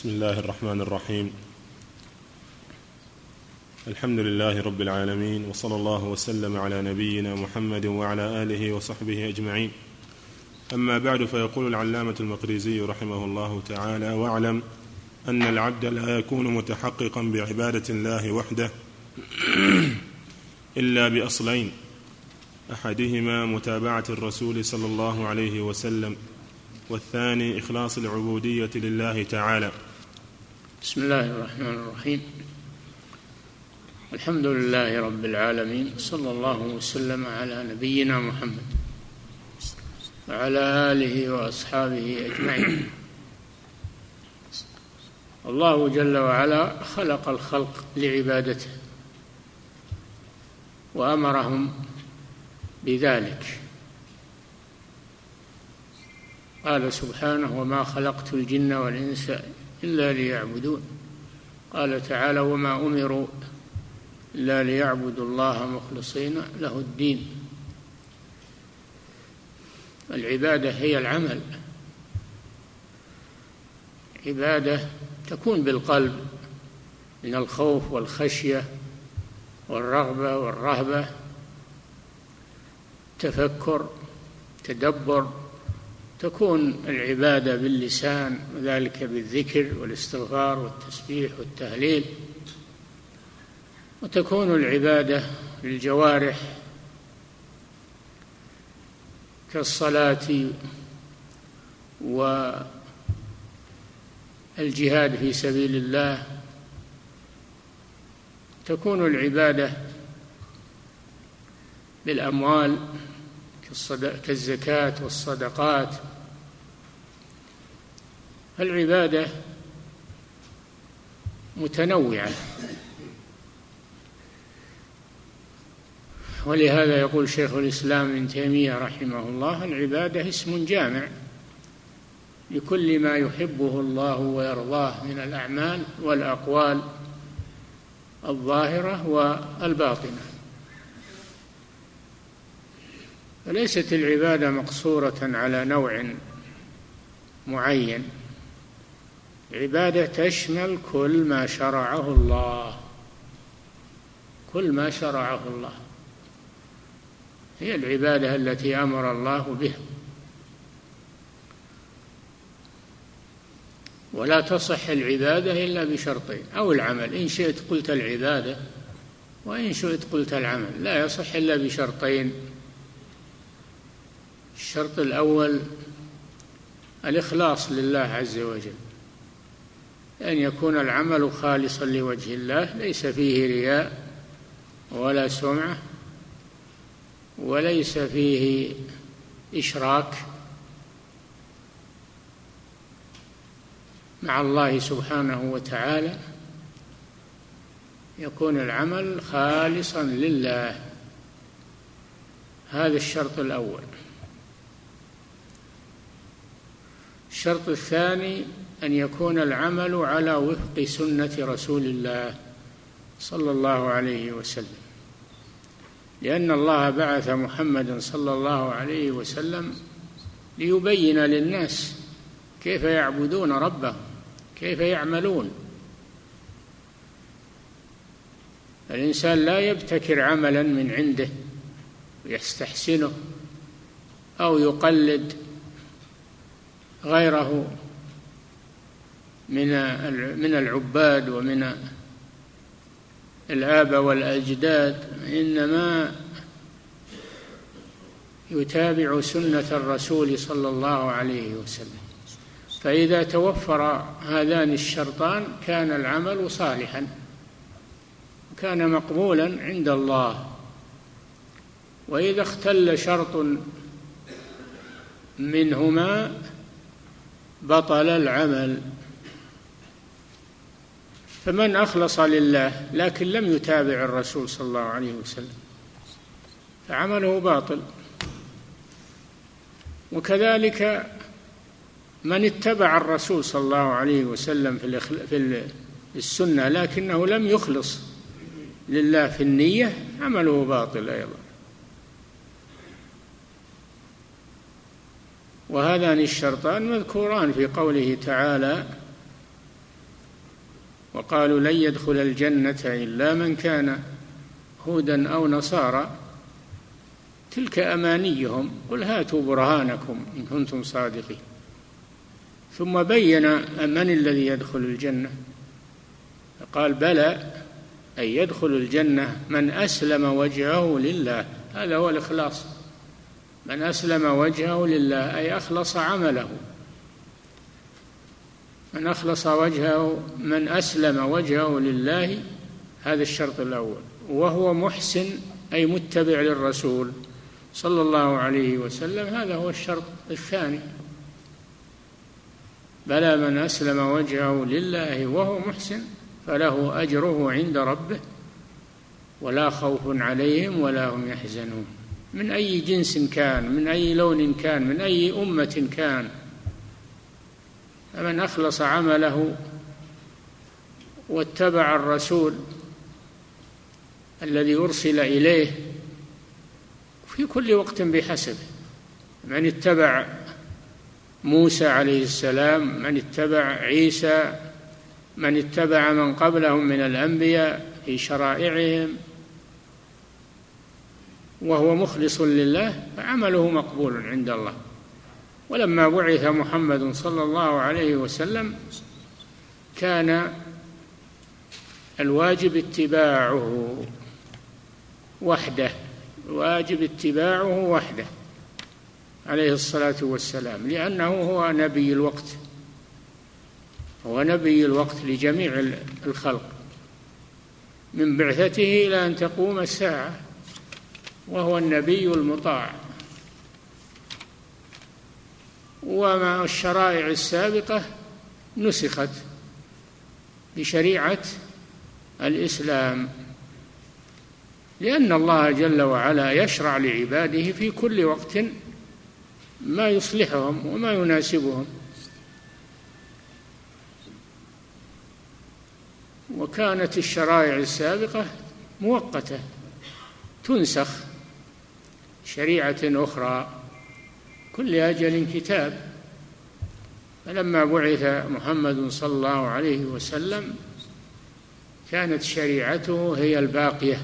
بسم الله الرحمن الرحيم. الحمد لله رب العالمين وصلى الله وسلم على نبينا محمد وعلى آله وصحبه أجمعين. أما بعد فيقول العلامة المقريزي رحمه الله تعالى واعلم أن العبد لا يكون متحققا بعبادة الله وحده إلا بأصلين أحدهما متابعة الرسول صلى الله عليه وسلم والثاني إخلاص العبودية لله تعالى. بسم الله الرحمن الرحيم. الحمد لله رب العالمين صلى الله وسلم على نبينا محمد وعلى آله وأصحابه أجمعين. الله جل وعلا خلق الخلق لعبادته وأمرهم بذلك. قال سبحانه وما خلقت الجن والإنس إلا ليعبدون. قال تعالى وما أمروا إلا ليعبدوا الله مخلصين له الدين. العبادة هي العمل. عبادة تكون بالقلب من الخوف والخشية والرغبة والرهبة تفكر تدبر تكون العبادة باللسان وذلك بالذكر والاستغفار والتسبيح والتهليل وتكون العبادة بالجوارح كالصلاة والجهاد في سبيل الله تكون العبادة بالأموال كالزكاة والصدقات. العبادة متنوعة. ولهذا يقول شيخ الإسلام ابن تيمية رحمه الله العبادة اسم جامع لكل ما يحبه الله ويرضاه من الأعمال والأقوال الظاهرة والباطنة. فليست العبادة مقصورة على نوع معين. عبادة تشمل كل ما شرعه الله كل ما شرعه الله. هي العبادة التي أمر الله بها. ولا تصح العبادة إلا بشرطين أو العمل. إن شئت قلت العبادة وإن شئت قلت العمل. لا يصح إلا بشرطين. الشرط الأول الإخلاص لله عز وجل أن يكون العمل خالصا لوجه الله ليس فيه رياء ولا سمعة وليس فيه إشراك مع الله سبحانه وتعالى. يكون العمل خالصا لله. هذا الشرط الأول. الشرط الثاني أن يكون العمل على وفق سنة رسول الله صلى الله عليه وسلم. لأن الله بعث محمدا صلى الله عليه وسلم ليبين للناس كيف يعبدون ربهم كيف يعملون. الإنسان لا يبتكر عملا من عنده ويستحسنه أو يقلد غيره من من العباد ومن الآباء والأجداد إنما يتابع سنة الرسول صلى الله عليه وسلم. فإذا توفر هذان الشرطان كان العمل صالحا كان مقبولا عند الله. وإذا اختل شرط منهما بطل العمل. فمن أخلص لله لكن لم يتابع الرسول صلى الله عليه وسلم. فعمله باطل. وكذلك من اتبع الرسول صلى الله عليه وسلم في السنة لكنه لم يخلص لله في النية عمله باطل أيضا. وهذان الشرطان مذكوران في قوله تعالى وقالوا لن يدخل الجنة إلا من كان هودا أو نصارى. تلك أمانيهم قل هاتوا برهانكم إن كنتم صادقين. ثم بين من الذي يدخل الجنة؟ قال بلى أن يدخل الجنة من أسلم وجهه لله. هذا هو الإخلاص. من أسلم وجهه لله أي أخلص عمله. من أخلص وجهه من أسلم وجهه لله هذا الشرط الأول. وهو محسن أي متبع للرسول صلى الله عليه وسلم هذا هو الشرط الثاني. بلى من أسلم وجهه لله وهو محسن فله أجره عند ربه ولا خوف عليهم ولا هم يحزنون. من أي جنس كان من أي لون كان من أي أمة كان. فمن أخلص عمله واتبع الرسول الذي أرسل إليه في كل وقت بحسبه من اتبع موسى عليه السلام من اتبع عيسى من اتبع من قبلهم من الأنبياء في شرائعهم وهو مخلص لله فعمله مقبول عند الله. ولما بعث محمد صلى الله عليه وسلم كان الواجب اتباعه وحده الواجب اتباعه وحده عليه الصلاة والسلام لأنه هو نبي الوقت هو نبي الوقت لجميع الخلق. من بعثته إلى أن تقوم الساعة. وهو النبي المطاع. ومع الشرائع السابقة نسخت بشريعة الإسلام لأن الله جل وعلا يشرع لعباده في كل وقت ما يصلحهم وما يناسبهم. وكانت الشرائع السابقة مؤقتة تنسخ شريعة أخرى كل أجل كتاب. فلما بعث محمد صلى الله عليه وسلم كانت شريعته هي الباقية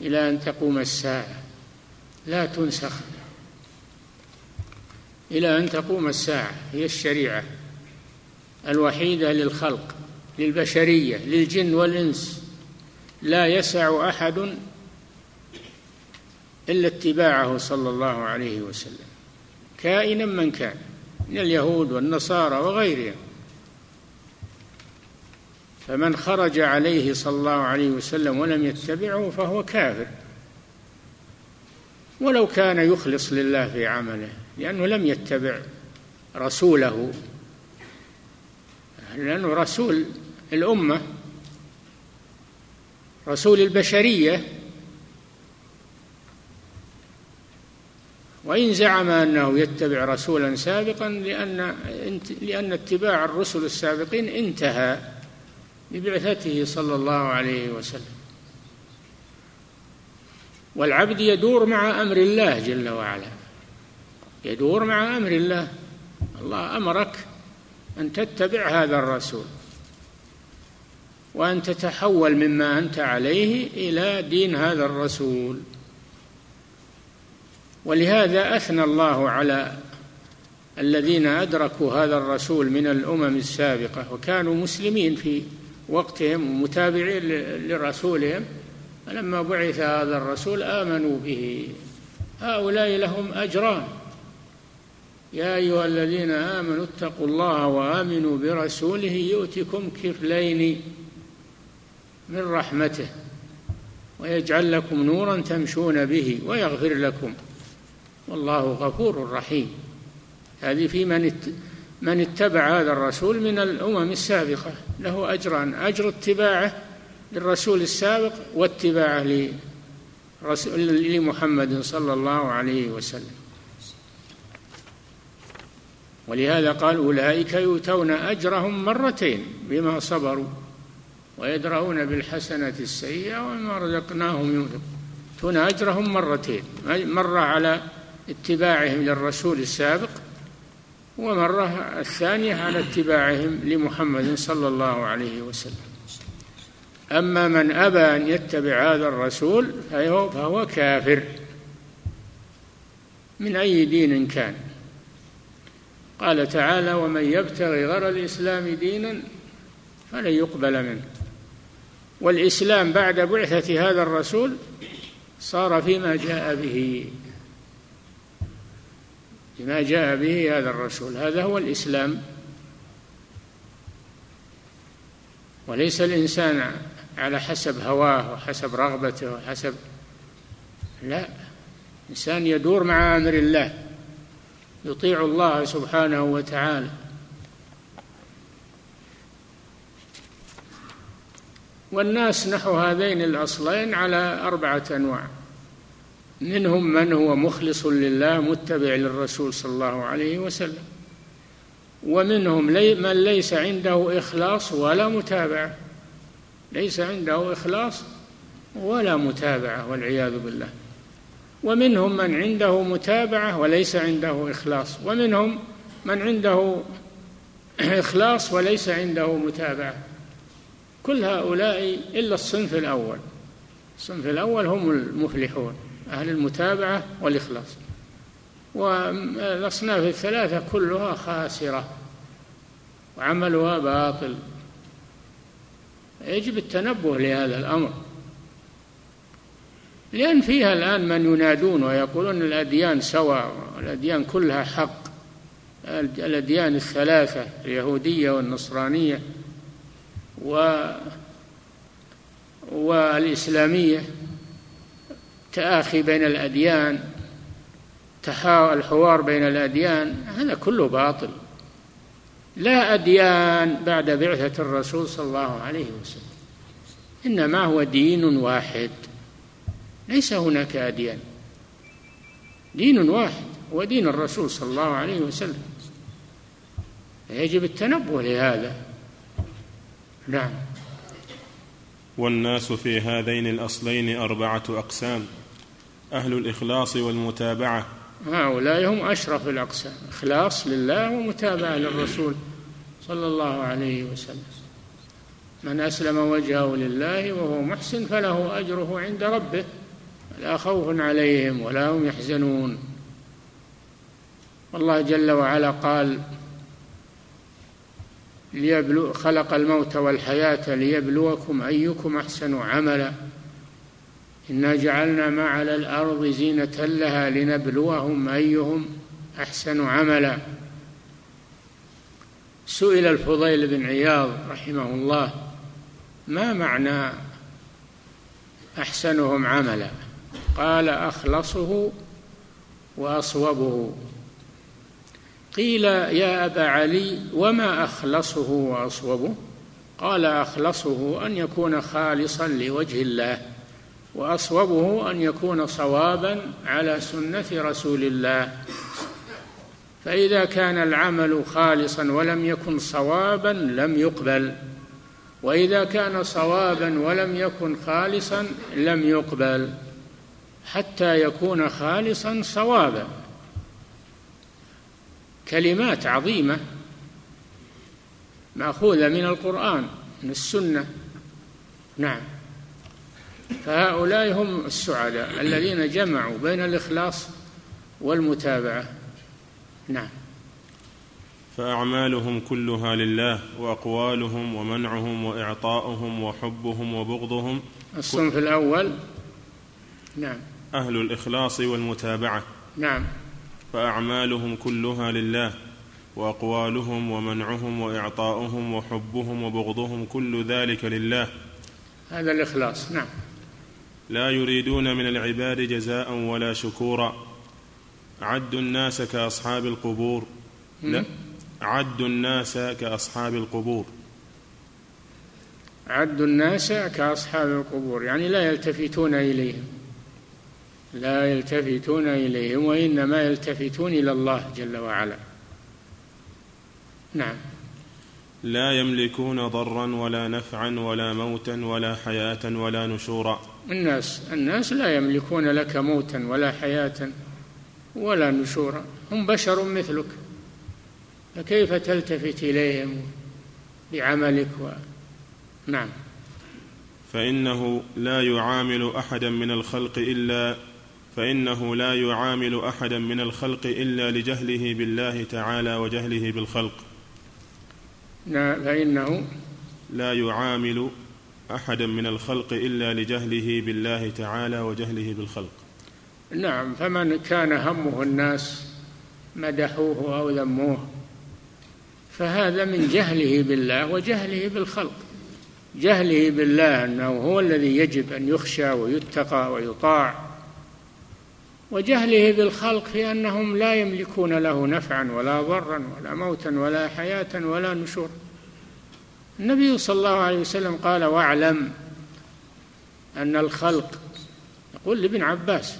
إلى أن تقوم الساعة. لا تنسخ إلى أن تقوم الساعة. هي الشريعة الوحيدة للخلق للبشرية للجن والإنس. لا يسع أحد إلا اتباعه صلى الله عليه وسلم. كائنا من كان من اليهود والنصارى وغيرهم. فمن خرج عليه صلى الله عليه وسلم ولم يتبعه فهو كافر. ولو كان يخلص لله في عمله لأنه لم يتبع رسوله. لأنه رسول الأمة رسول البشرية. وإن زعم أنه يتبع رسولا سابقا لأن لأن اتباع الرسل السابقين انتهى ببعثته صلى الله عليه وسلم. والعبد يدور مع أمر الله جل وعلا. يدور مع أمر الله. الله أمرك أن تتبع هذا الرسول وأن تتحول مما أنت عليه إلى دين هذا الرسول. ولهذا أثنى الله على الذين أدركوا هذا الرسول من الأمم السابقة وكانوا مسلمين في وقتهم ومتابعين لرسولهم. فلما بعث هذا الرسول آمنوا به. هؤلاء لهم أجران. يا أيها الذين آمنوا اتقوا الله وآمنوا برسوله يؤتكم كفلين من رحمته ويجعل لكم نورا تمشون به ويغفر لكم. والله غفور رحيم. هذه في من من اتبع هذا الرسول من الأمم السابقة. له اجران أجر اتباعه للرسول السابق واتباعه لمحمد صلى الله عليه وسلم. ولهذا قال أولئك يؤتون أجرهم مرتين بما صبروا ويدرؤون بالحسنة السيئة وما رزقناهم ينفقون. أجرهم مرتين. مره على اتباعهم للرسول السابق ومرة الثانية على اتباعهم لمحمد صلى الله عليه وسلم. أما من أبى أن يتبع هذا الرسول فهو كافر. من أي دين كان؟ قال تعالى ومن يبتغي غير الإسلام دينا فلن يقبل منه. والإسلام بعد بعثة هذا الرسول صار فيما جاء به. بما جاء به هذا الرسول. هذا هو الإسلام. وليس الإنسان على حسب هواه وحسب رغبته وحسب لا إنسان يدور مع أمر الله يطيع الله سبحانه وتعالى. والناس نحو هذين الأصلين على أربعة أنواع. منهم من هو مخلص لله متبع للرسول صلى الله عليه وسلم. ومنهم من ليس عنده إخلاص ولا متابعة. ليس عنده إخلاص ولا متابعة والعياذ بالله. ومنهم من عنده متابعة وليس عنده إخلاص. ومنهم من عنده إخلاص وليس عنده متابعة. كل هؤلاء إلا الصنف الأول. الصنف الأول هم المفلحون. أهل المتابعة والإخلاص. والأصناف الثلاثة كلها خاسرة وعملها باطل. يجب التنبه لهذا الأمر. لأن فيها الآن من ينادون ويقولون الأديان سواء الأديان كلها حق الأديان الثلاثة اليهودية والنصرانية و والإسلامية. تآخي بين الأديان الحوار بين الأديان هذا كله باطل. لا أديان بعد بعثة الرسول صلى الله عليه وسلم إنما هو دين واحد. ليس هناك أديان. دين واحد هو دين الرسول صلى الله عليه وسلم. يجب التنبه لهذا. نعم. والناس في هذين الأصلين أربعة أقسام. أهل الإخلاص والمتابعة. هؤلاء هم أشرف الأقسام. إخلاص لله ومتابعة للرسول صلى الله عليه وسلم. من أسلم وجهه لله وهو محسن فله أجره عند ربه. لا خوف عليهم ولا هم يحزنون. والله جل وعلا قال ليبلو خلق الموت والحياة ليبلوكم أيكم أحسن عملا. إنا جعلنا ما على الأرض زينة لها لنبلوهم أيهم أحسن عملا. سئل الفضيل بن عياض رحمه الله ما معنى أحسنهم عملا؟ قال أخلصه وأصوبه. قيل يا أبا علي وما أخلصه وأصوبه؟ قال أخلصه أن يكون خالصا لوجه الله. وأصوبه أن يكون صوابا على سنة رسول الله. فإذا كان العمل خالصا ولم يكن صوابا لم يقبل. وإذا كان صوابا ولم يكن خالصا لم يقبل. حتى يكون خالصا صوابا. كلمات عظيمة مأخوذة من القرآن من السنة. نعم. فهؤلاء هم السعداء الذين جمعوا بين الإخلاص والمتابعة. نعم. فأعمالهم كلها لله وأقوالهم ومنعهم وإعطاؤهم وحبهم وبغضهم. الصنف الأول. نعم. أهل الإخلاص والمتابعة. نعم. فأعمالهم كلها لله وأقوالهم ومنعهم وإعطاؤهم وحبهم وبغضهم كل ذلك لله. هذا الإخلاص. نعم. لا يريدون من العباد جزاء ولا شكورا. عدوا الناس كأصحاب القبور. لا. عدوا الناس كأصحاب القبور. عدوا الناس كأصحاب القبور. يعني لا يلتفتون إليهم. لا يلتفتون إليهم وإنما يلتفتون إلى الله جل وعلا. نعم. لا يملكون ضرا ولا نفعا ولا موتا ولا حياة ولا نشورا. الناس الناس لا يملكون لك موتا ولا حياة ولا نشورا. هم بشر مثلك. فكيف تلتفت إليهم بعملك و... نعم. فإنه لا يعامل أحدا من الخلق إلا فإنه لا يعامل أحدا من الخلق إلا لجهله بالله تعالى وجهله بالخلق. فإنه لا يعامل أحدا من الخلق إلا لجهله بالله تعالى وجهله بالخلق. نعم فمن كان همه الناس مدحوه أو ذموه فهذا من جهله بالله وجهله بالخلق. جهله بالله أنه هو الذي يجب أن يخشى ويتقى ويطاع وجهله بالخلق في أنهم لا يملكون له نفعا ولا ضرا ولا موتا ولا حياة ولا نشور. النبي صلى الله عليه وسلم قال واعلم أن الخلق يقول لابن عباس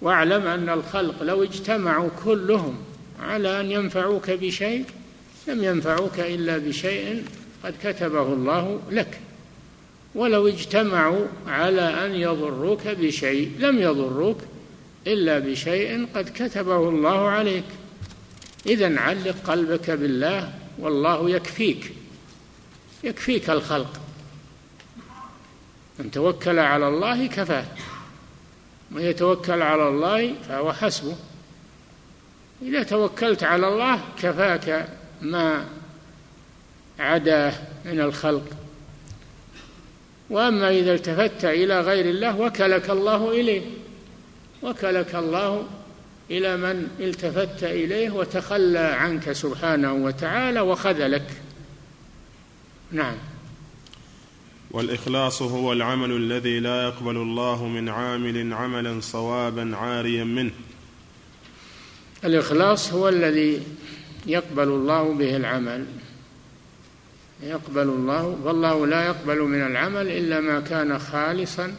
واعلم أن الخلق لو اجتمعوا كلهم على أن ينفعوك بشيء لم ينفعوك إلا بشيء قد كتبه الله لك. ولو اجتمعوا على أن يضروك بشيء لم يضروك إلا بشيء قد كتبه الله عليك. إذا علق قلبك بالله والله يكفيك. يكفيك الخلق. من توكل على الله كفاه من يتوكل على الله فهو حسبه. إذا توكلت على الله كفاك ما عداه من الخلق. وأما إذا التفت إلى غير الله وكلك الله إليه. وكلك الله إلى من التفت إليه وتخلى عنك سبحانه وتعالى وخذلك نعم. والإخلاص هو العمل الذي لا يقبل الله من عامل عملا صوابا عاريا منه. الإخلاص هو الذي يقبل الله به العمل. يقبل الله فالله لا يقبل من العمل إلا ما كان خالصا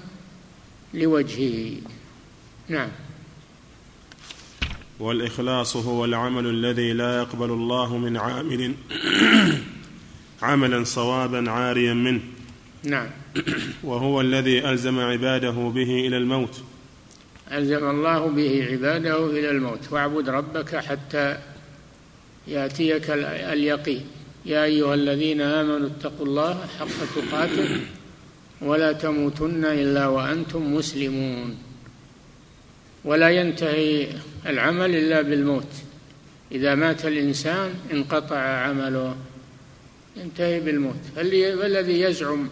لوجهه. نعم. والإخلاص هو العمل الذي لا يقبل الله من عامل عملا صوابا عاريا منه. نعم. وهو الذي ألزم عباده به إلى الموت. ألزم الله به عباده إلى الموت. واعبد ربك حتى يأتيك اليقين. يا أيها الذين آمنوا اتقوا الله حق تقاته ولا تموتن إلا وأنتم مسلمون. ولا ينتهي العمل إلا بالموت. إذا مات الإنسان انقطع عمله ينتهي بالموت. فالذي يزعم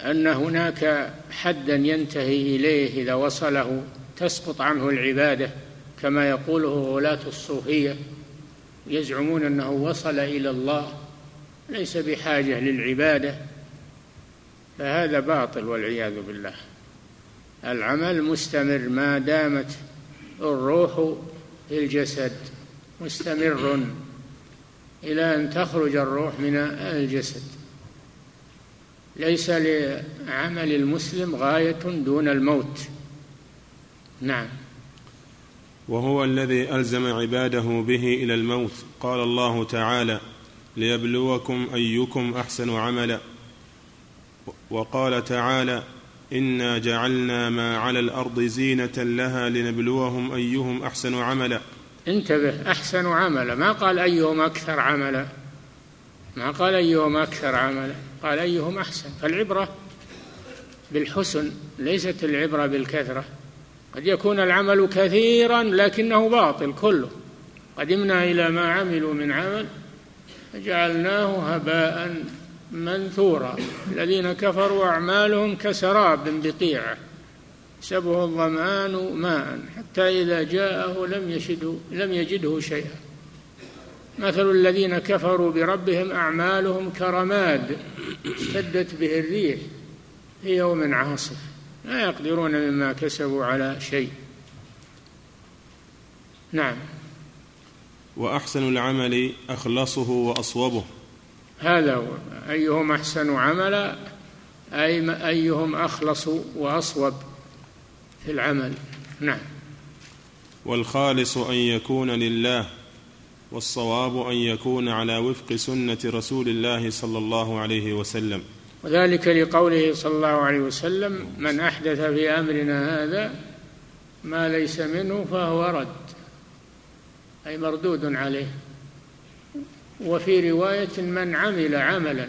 أن هناك حدا ينتهي إليه إذا وصله تسقط عنه العبادة كما يقوله ولاة الصوفية يزعمون أنه وصل إلى الله ليس بحاجة للعبادة. فهذا باطل والعياذ بالله. العمل مستمر ما دامت الروح في الجسد مستمر. إلى أن تخرج الروح من الجسد. ليس لعمل المسلم غاية دون الموت. نعم. وهو الذي ألزم عباده به إلى الموت. قال الله تعالى ليبلوكم أيكم أحسن عملا. وقال تعالى إنا جعلنا ما على الأرض زينة لها لنبلوهم أيهم أحسن عملا. انتبه أحسن عملا. ما قال أيهم أكثر عملا؟ ما قال أيهم أكثر عملا؟ قال أيهم أحسن. فالعبرة بالحسن ليست العبرة بالكثرة. قد يكون العمل كثيرا لكنه باطل كله. قدمنا إلى ما عملوا من عمل فجعلناه هباء منثورا الذين كفروا أعمالهم كسراب بقيعة. سبه الظمآن ماء. حتى إذا جاءه لم يجده لم يجده شيئا. مثل الذين كفروا بربهم أعمالهم كرماد. اشتدت به الريح في يوم عاصف. لا يقدرون مما كسبوا على شيء. نعم. وأحسن العمل أخلصه وأصوبه. هذا هو. أيهم أحسن عملا؟ أي أيهم أخلص وأصوب في العمل؟ نعم. والخالص أن يكون لله والصواب أن يكون على وفق سنة رسول الله صلى الله عليه وسلم. وذلك لقوله صلى الله عليه وسلم من أحدث في أمرنا هذا ما ليس منه فهو رد. أي مردود عليه. وفي رواية من عمل عملا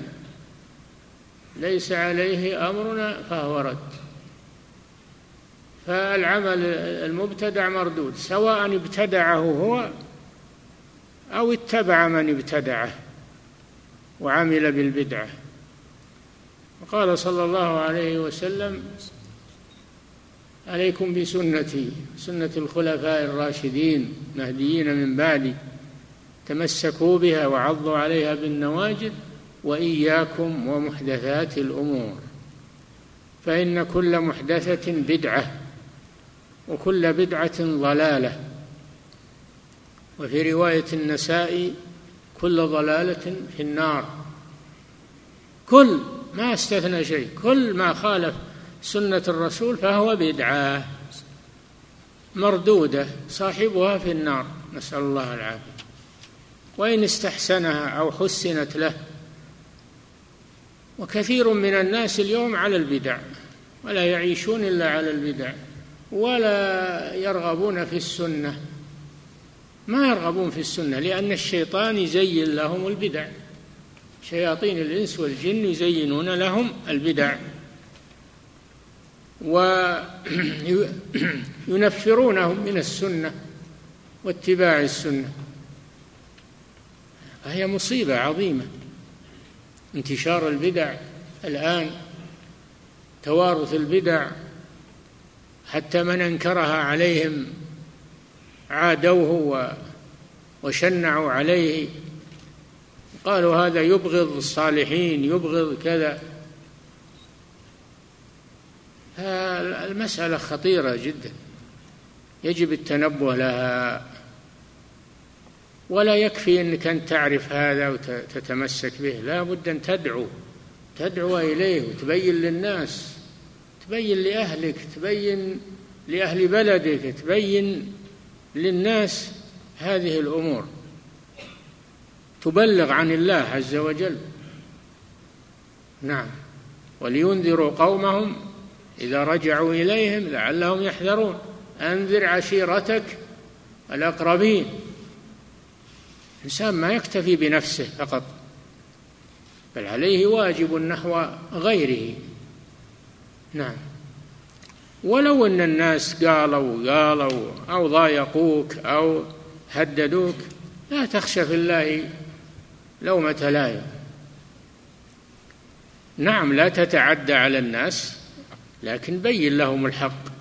ليس عليه أمرنا فهو رد. فالعمل المبتدع مردود سواء ابتدعه هو أو اتبع من ابتدعه وعمل بالبدعة. وقال صلى الله عليه وسلم عليكم بسنتي سنة الخلفاء الراشدين مهديين من بعدي تمسكوا بها وعضوا عليها بالنواجذ وإياكم ومحدثات الأمور. فإن كل محدثة بدعة وكل بدعة ضلالة. وفي رواية النساء كل ضلالة في النار. كل ما استثنى شيء كل ما خالف سنة الرسول فهو بدعة مردودة صاحبها في النار. نسأل الله العافية. وإن استحسنها أو حسنت له. وكثير من الناس اليوم على البدع ولا يعيشون إلا على البدع ولا يرغبون في السنة. ما يرغبون في السنة لأن الشيطان يزين لهم البدع. شياطين الإنس والجن يزينون لهم البدع. وينفرونهم من السنة واتباع السنة. فهي مصيبة عظيمة. انتشار البدع الآن توارث البدع حتى من أنكرها عليهم عادوه وشنعوا عليه. قالوا هذا يبغض الصالحين يبغض كذا. المسألة خطيرة جدا. يجب التنبه لها. ولا يكفي انك أن تعرف هذا وتتمسك به. لا بد أن تدعو تدعو إليه وتبين للناس تبين لأهلك تبين لأهل بلدك تبين للناس هذه الأمور. تبلغ عن الله عز وجل. نعم. ولينذروا قومهم إذا رجعوا إليهم لعلهم يحذرون. أنذر عشيرتك الأقربين. الإنسان ما يكتفي بنفسه فقط بل عليه واجب نحو غيره. نعم. ولو أن الناس قالوا قالوا أو ضايقوك أو هددوك لا تخشى في الله لومة لائم. نعم لا تتعدى على الناس لكن بين لهم الحق.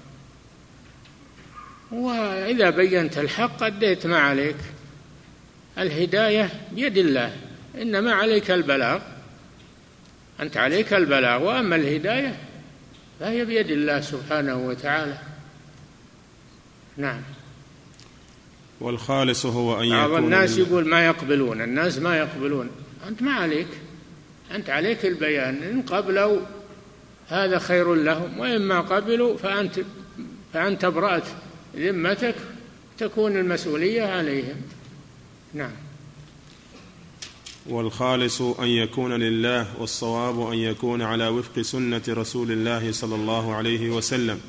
وإذا بينت الحق أديت ما عليك. الهداية بيد الله إنما عليك البلاغ أنت عليك البلاغ وأما الهداية فهي بيد الله سبحانه وتعالى نعم والخالص هو أن بعض يكون الناس لله. يقول ما يقبلون الناس ما يقبلون أنت ما عليك أنت عليك البيان إن قبلوا هذا خير لهم وإما قبلوا فأنت فأنت أبرأت ذمتك تكون المسؤولية عليهم نعم. والخالص أن يكون لله والصواب أن يكون على وفق سنة رسول الله صلى الله عليه وسلم.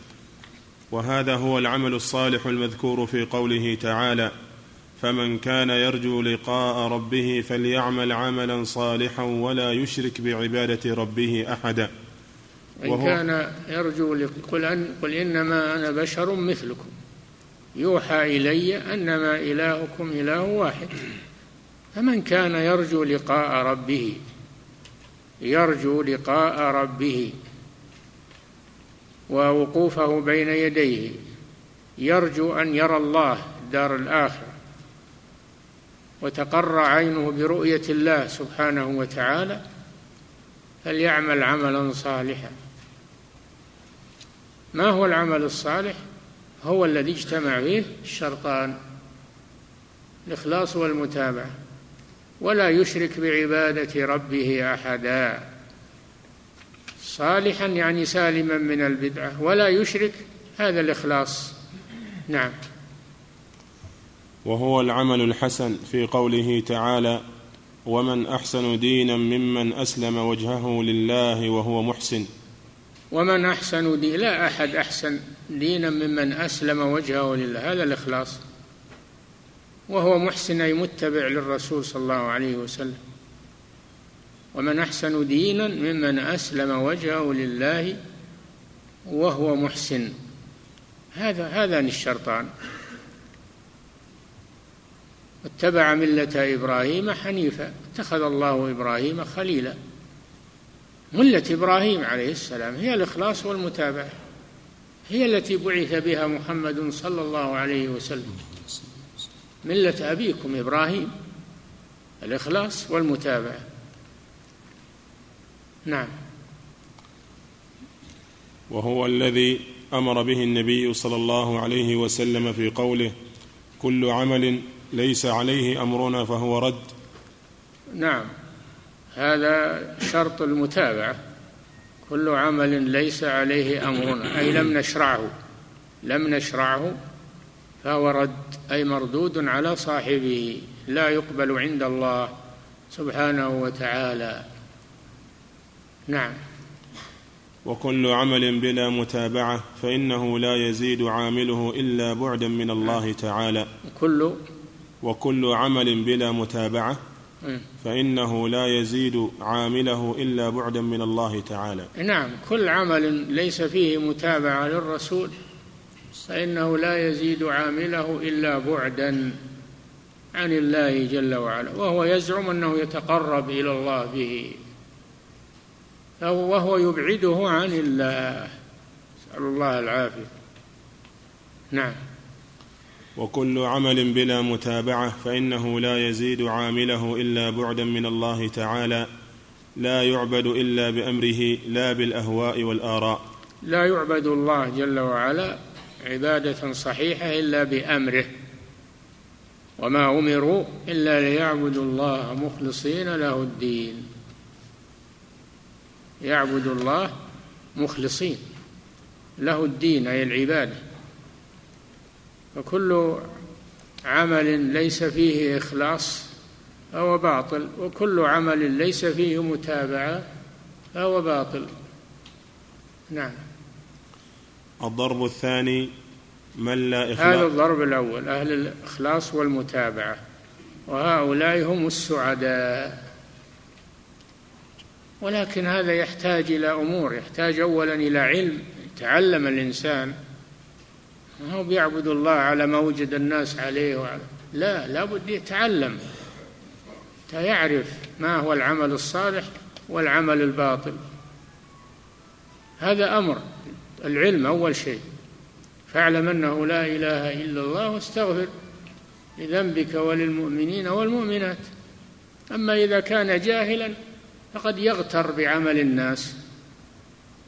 وهذا هو العمل الصالح المذكور في قوله تعالى فمن كان يرجو لقاء ربه فليعمل عملا صالحا ولا يشرك بعبادة ربه أحدا. وإن وهو- كان يرجو قل, أن قل إنما أنا بشر مثلكم. يوحى إلي أنما إلهكم إله واحد. فمن كان يرجو لقاء ربه يرجو لقاء ربه ووقوفه بين يديه يرجو أن يرى الله دار الآخرة. وتقر عينه برؤية الله سبحانه وتعالى فليعمل عملا صالحا. ما هو العمل الصالح؟ هو الذي اجتمع فيه الشرطان الإخلاص والمتابعة. ولا يشرك بعبادة ربه أحدا. صالحا يعني سالما من البدعة. ولا يشرك هذا الإخلاص. نعم. وهو العمل الحسن في قوله تعالى ومن أحسن دينا ممن أسلم وجهه لله وهو محسن. ومن أحسن دين لا أحد أحسن. دينا ممن أسلم وجهه لله. هذا الإخلاص. وهو محسن أي متبع للرسول صلى الله عليه وسلم. ومن أحسن دينا ممن أسلم وجهه لله وهو محسن. هذا هذان الشرطان. اتبع ملة إبراهيم حنيفا. اتخذ الله إبراهيم خليلا. ملة إبراهيم عليه السلام هي الإخلاص والمتابعة. هي التي بعث بها محمد صلى الله عليه وسلم. ملة أبيكم إبراهيم الإخلاص والمتابعة. نعم. وهو الذي أمر به النبي صلى الله عليه وسلم في قوله كل عمل ليس عليه أمرنا فهو رد. نعم. هذا شرط المتابعة. كل عمل ليس عليه أمرنا أي لم نشرعه لم نشرعه فهو رد أي مردود على صاحبه لا يقبل عند الله سبحانه وتعالى. نعم. وكل عمل بلا متابعة فإنه لا يزيد عامله إلا بعدا من الله تعالى. كل وكل عمل بلا متابعة فإنه لا يزيد عامله إلا بعدا من الله تعالى. نعم كل عمل ليس فيه متابعة للرسول فإنه لا يزيد عامله إلا بعدا عن الله جل وعلا وهو يزعم أنه يتقرب إلى الله به وهو يبعده عن الله. نسأل الله العافية. نعم. وكل عمل بلا متابعة فإنه لا يزيد عامله إلا بعدا من الله تعالى لا يعبد إلا بأمره لا بالأهواء والآراء. لا يعبد الله جل وعلا عبادة صحيحة إلا بأمره وما أمروا إلا ليعبدوا الله مخلصين له الدين. يعبد الله مخلصين له الدين أي العبادة. فكل عمل ليس فيه إخلاص فهو باطل وكل عمل ليس فيه متابعة فهو باطل. نعم. الضرب الثاني من لا إخلاص. هذا الضرب الأول أهل الإخلاص والمتابعة وهؤلاء هم السعداء. ولكن هذا يحتاج إلى أمور يحتاج أولا إلى علم يتعلم الإنسان. هو بيعبد الله على ما وجد الناس عليه وعلى لا لابد يتعلم. يعرف ما هو العمل الصالح والعمل الباطل. هذا أمر. العلم أول شيء. فاعلم أنه لا إله إلا الله واستغفر لذنبك وللمؤمنين والمؤمنات. أما إذا كان جاهلا فقد يغتر بعمل الناس.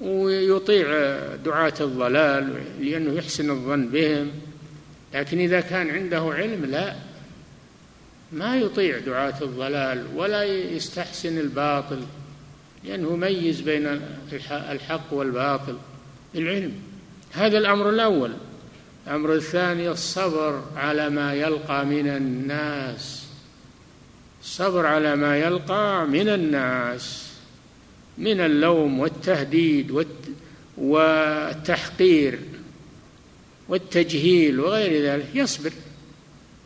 ويطيع دعاة الضلال لأنه يحسن الظن بهم. لكن إذا كان عنده علم لا. ما يطيع دعاة الضلال ولا يستحسن الباطل لأنه يميز بين الحق والباطل العلم. هذا الأمر الأول. الأمر الثاني الصبر على ما يلقى من الناس. الصبر على ما يلقى من الناس. من اللوم والتهديد والتحقير والتجهيل وغير ذلك. يصبر.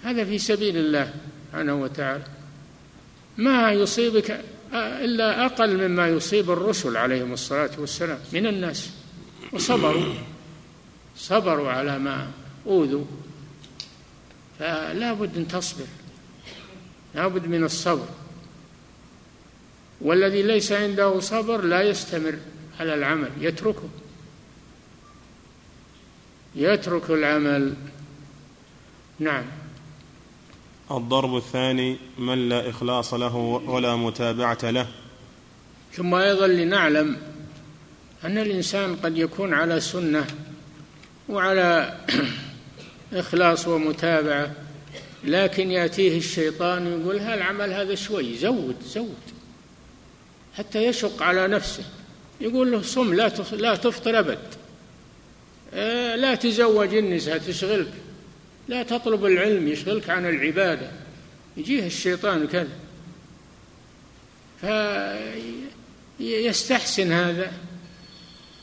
هذا في سبيل الله سبحانه وتعالى. ما يصيبك إلا أقل مما يصيب الرسل عليهم الصلاة والسلام من الناس. وصبروا. صبروا على ما أوذوا. فلا بد أن تصبر. لابد من الصبر. والذي ليس عنده صبر لا يستمر على العمل يتركه. يترك العمل. نعم. الضرب الثاني من لا إخلاص له ولا متابعة له. ثم أيضا لنعلم أن الإنسان قد يكون على سنة وعلى إخلاص ومتابعة لكن يأتيه الشيطان يقول هالعمل هذا شوي؟ زود زود. حتى يشق على نفسه. يقول له صم لا لا تفطر أبد. آه، لا تزوج النساء تشغلك. لا تطلب العلم يشغلك عن العبادة. يجيه الشيطان كذا. فيستحسن هذا.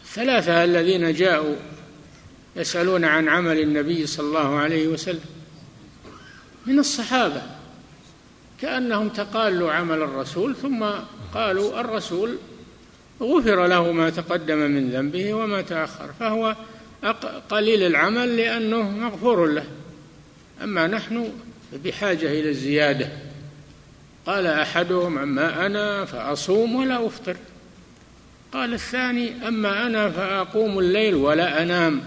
ثلاثة الذين جاءوا يسألون عن عمل النبي صلى الله عليه وسلم. من الصحابة. كأنهم تقالوا عمل الرسول ثم قالوا الرسول غفر له ما تقدم من ذنبه وما تأخر فهو قليل العمل لأنه مغفور له. أما نحن بحاجة إلى الزيادة. قال أحدهم أما أنا فأصوم ولا أفطر. قال الثاني أما أنا فأقوم الليل ولا أنام.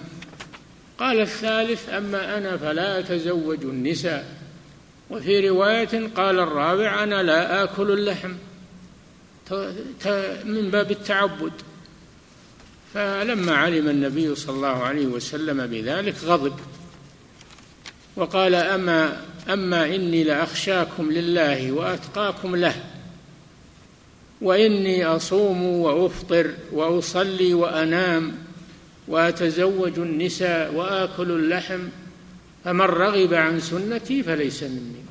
قال الثالث أما أنا فلا أتزوج النساء. وفي رواية قال الرابع أنا لا آكل اللحم. من باب التعبد. فلما علم النبي صلى الله عليه وسلم بذلك غضب. وقال أما أما إني لأخشاكم لله وأتقاكم له وإني أصوم وأفطر وأصلي وأنام وأتزوج النساء وآكل اللحم فمن رغب عن سنتي فليس مني.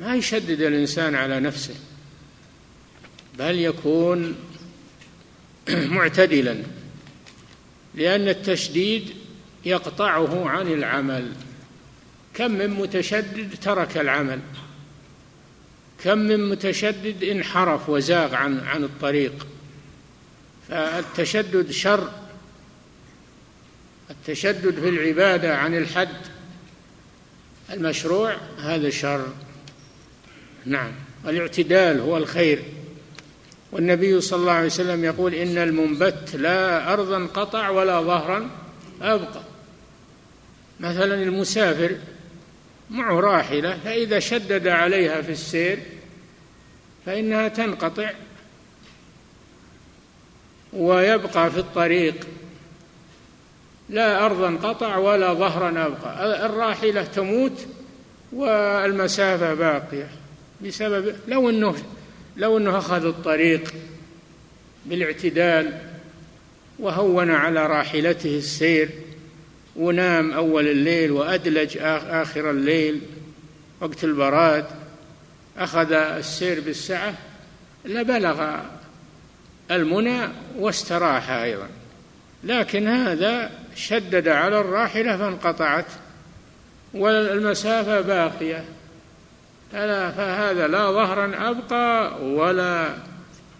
ما يشدد الإنسان على نفسه. بل يكون معتدلا لأن التشديد يقطعه عن العمل. كم من متشدد ترك العمل كم من متشدد انحرف وزاغ عن عن الطريق. فالتشدد شر التشدد في العبادة عن الحد المشروع هذا شر. نعم الاعتدال هو الخير. والنبي صلى الله عليه وسلم يقول إن المنبت لا أرضا قطع ولا ظهرا أبقى. مثلا المسافر معه راحلة فإذا شدد عليها في السير فإنها تنقطع ويبقى في الطريق. لا أرضا قطع ولا ظهرا أبقى. الراحلة تموت والمسافة باقية بسبب لو أنه لو أنه أخذ الطريق بالاعتدال وهون على راحلته السير ونام أول الليل وأدلج آخر الليل وقت البراد أخذ السير بالسعة لبلغ المنى واستراح أيضا. لكن هذا شدد على الراحلة فانقطعت والمسافة باقية. فهذا لا ظهرا أبقى ولا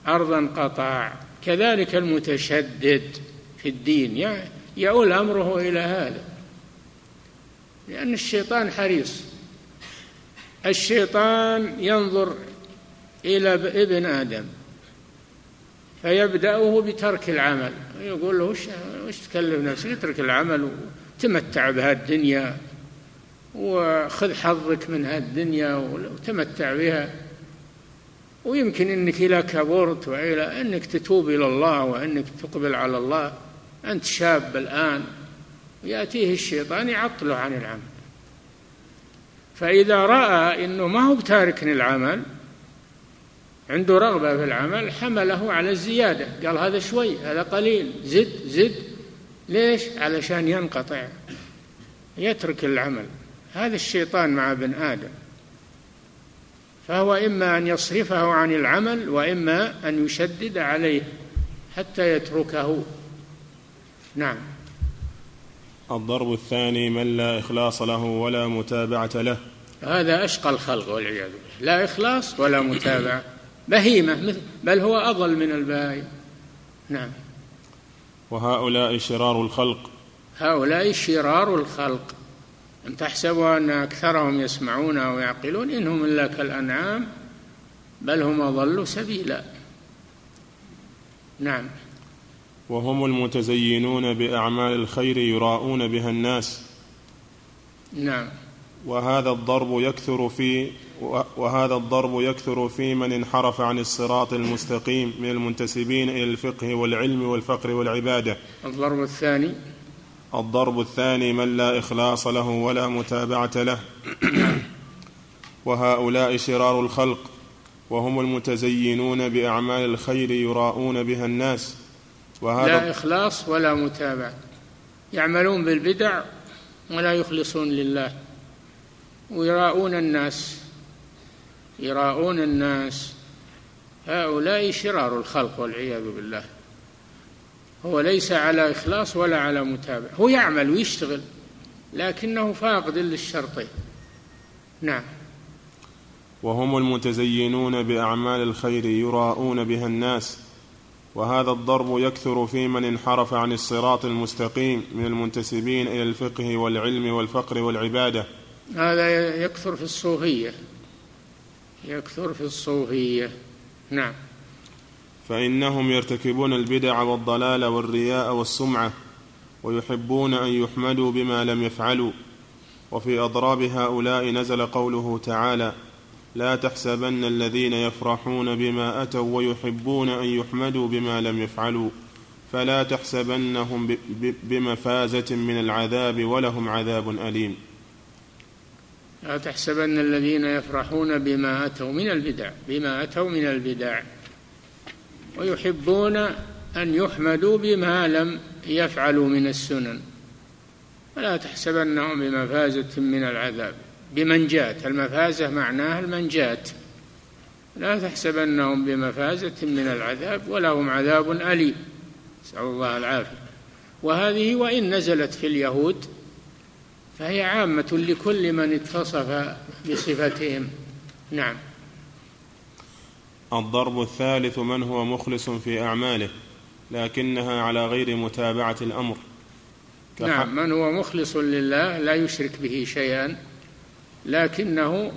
أرضا قطع كذلك المتشدد في الدين يؤول أمره إلى هذا. لأن الشيطان حريص. الشيطان ينظر إلى ابن آدم فيبدأه بترك العمل. يقول له وش, وش تكلم نفسك؟ اترك العمل وتمتع بهالدنيا وخذ حظك من هالدنيا وتمتع بها. ويمكن إنك اذا كبرت وإلى إنك تتوب إلى الله وإنك تقبل على الله. أنت شاب الآن يأتيه الشيطان يعطله عن العمل. فإذا رأى أنه ما هو بتارك العمل عنده رغبة في العمل حمله على الزيادة. قال هذا شوي هذا قليل. زد زد. ليش؟ علشان ينقطع يترك العمل. هذا الشيطان مع ابن آدم. فهو إما أن يصرفه عن العمل وإما أن يشدد عليه حتى يتركه. نعم. الضرب الثاني من لا إخلاص له ولا متابعة له. هذا أشقى الخلق والعياذ بالله. لا إخلاص ولا متابعة. بهيمة بل هو أضل من البهائم نعم. وهؤلاء شرار الخلق. هؤلاء شرار الخلق. أن تحسبوا أن أكثرهم يسمعون ويعقلون إنهم إلا كالأنعام بل هم أضل سبيلا. نعم. وهم المتزينون بأعمال الخير يراءون بها الناس. نعم. وهذا الضرب يكثر في وهذا الضرب يكثر في من انحرف عن الصراط المستقيم من المنتسبين إلى الفقه والعلم والفقر والعبادة. الضرب الثاني الضرب الثاني من لا إخلاص له ولا متابعة له. وهؤلاء شرار الخلق وهم المتزينون بأعمال الخير يراءون بها الناس. وهذا لا إخلاص ولا متابعة. يعملون بالبدع ولا يخلصون لله. ويراؤون الناس يراؤون الناس. هؤلاء شرار الخلق والعياذ بالله. هو ليس على إخلاص ولا على متابعة. هو يعمل ويشتغل لكنه فاقد للشرطين نعم. وهم المتزينون بأعمال الخير يراءون بها الناس وهذا الضرب يكثر في من انحرف عن الصراط المستقيم من المنتسبين إلى الفقه والعلم والفقر والعبادة. هذا يكثر في الصوفية. يكثر في الصوفية. نعم. فإنهم يرتكبون البدع والضلال والرياء والسمعة ويحبون أن يحمدوا بما لم يفعلوا. وفي أضراب هؤلاء نزل قوله تعالى لا تحسبن الذين يفرحون بما أتوا ويحبون أن يحمدوا بما لم يفعلوا. فلا تحسبنهم بمفازة من العذاب ولهم عذاب أليم. لا تحسبن الذين يفرحون بما أتوا من البدع بما أتوا من البدع. ويحبون أن يحمدوا بما لم يفعلوا من السنن. فلا تحسبنهم بمفازة من العذاب. بمنجاة المفازة معناها المنجاة لا تحسبنهم بمفازة من العذاب ولهم عذاب أليم. نسأل الله العافية. وهذه وإن نزلت في اليهود فهي عامة لكل من اتصف بصفتهم. نعم. الضرب الثالث من هو مخلص في أعماله لكنها على غير متابعة الأمر. نعم من هو مخلص لله لا يشرك به شيئا لكنه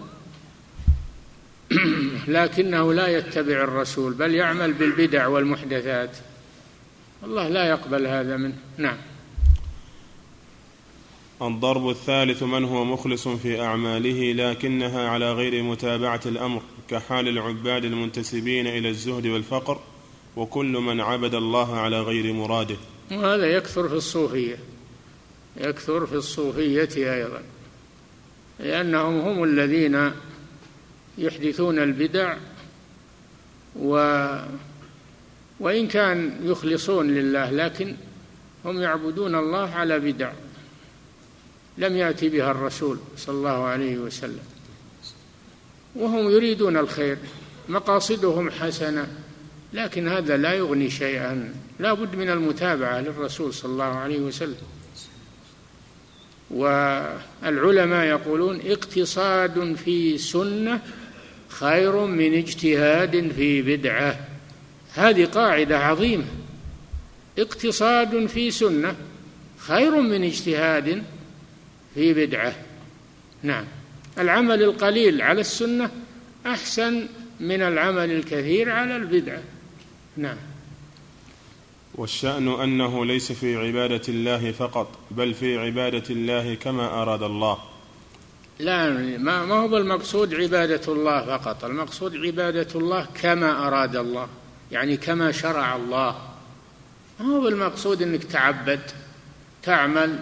لكنه لا يتبع الرسول بل يعمل بالبدع والمحدثات. الله لا يقبل هذا منه نعم. الضرب الثالث من هو مخلص في أعماله لكنها على غير متابعة الأمر. كحال العباد المنتسبين إلى الزهد والفقر وكل من عبد الله على غير مراده. وهذا يكثر في الصوفية. يكثر في الصوفية أيضا. لأنهم هم الذين يحدثون البدع و وإن كان يخلصون لله لكن هم يعبدون الله على بدع. لم يأتي بها الرسول صلى الله عليه وسلم. وهم يريدون الخير مقاصدهم حسنة لكن هذا لا يغني شيئا لا بد من المتابعة للرسول صلى الله عليه وسلم. والعلماء يقولون اقتصاد في سنة خير من اجتهاد في بدعة. هذه قاعدة عظيمة. اقتصاد في سنة خير من اجتهاد في بدعة. نعم. العمل القليل على السنة أحسن من العمل الكثير على البدعة. نعم. والشأن أنه ليس في عبادة الله فقط بل في عبادة الله كما أراد الله. لا ما ما هو المقصود عبادة الله فقط؟ المقصود عبادة الله كما أراد الله يعني كما شرع الله. ما هو المقصود أنك تعبد تعمل؟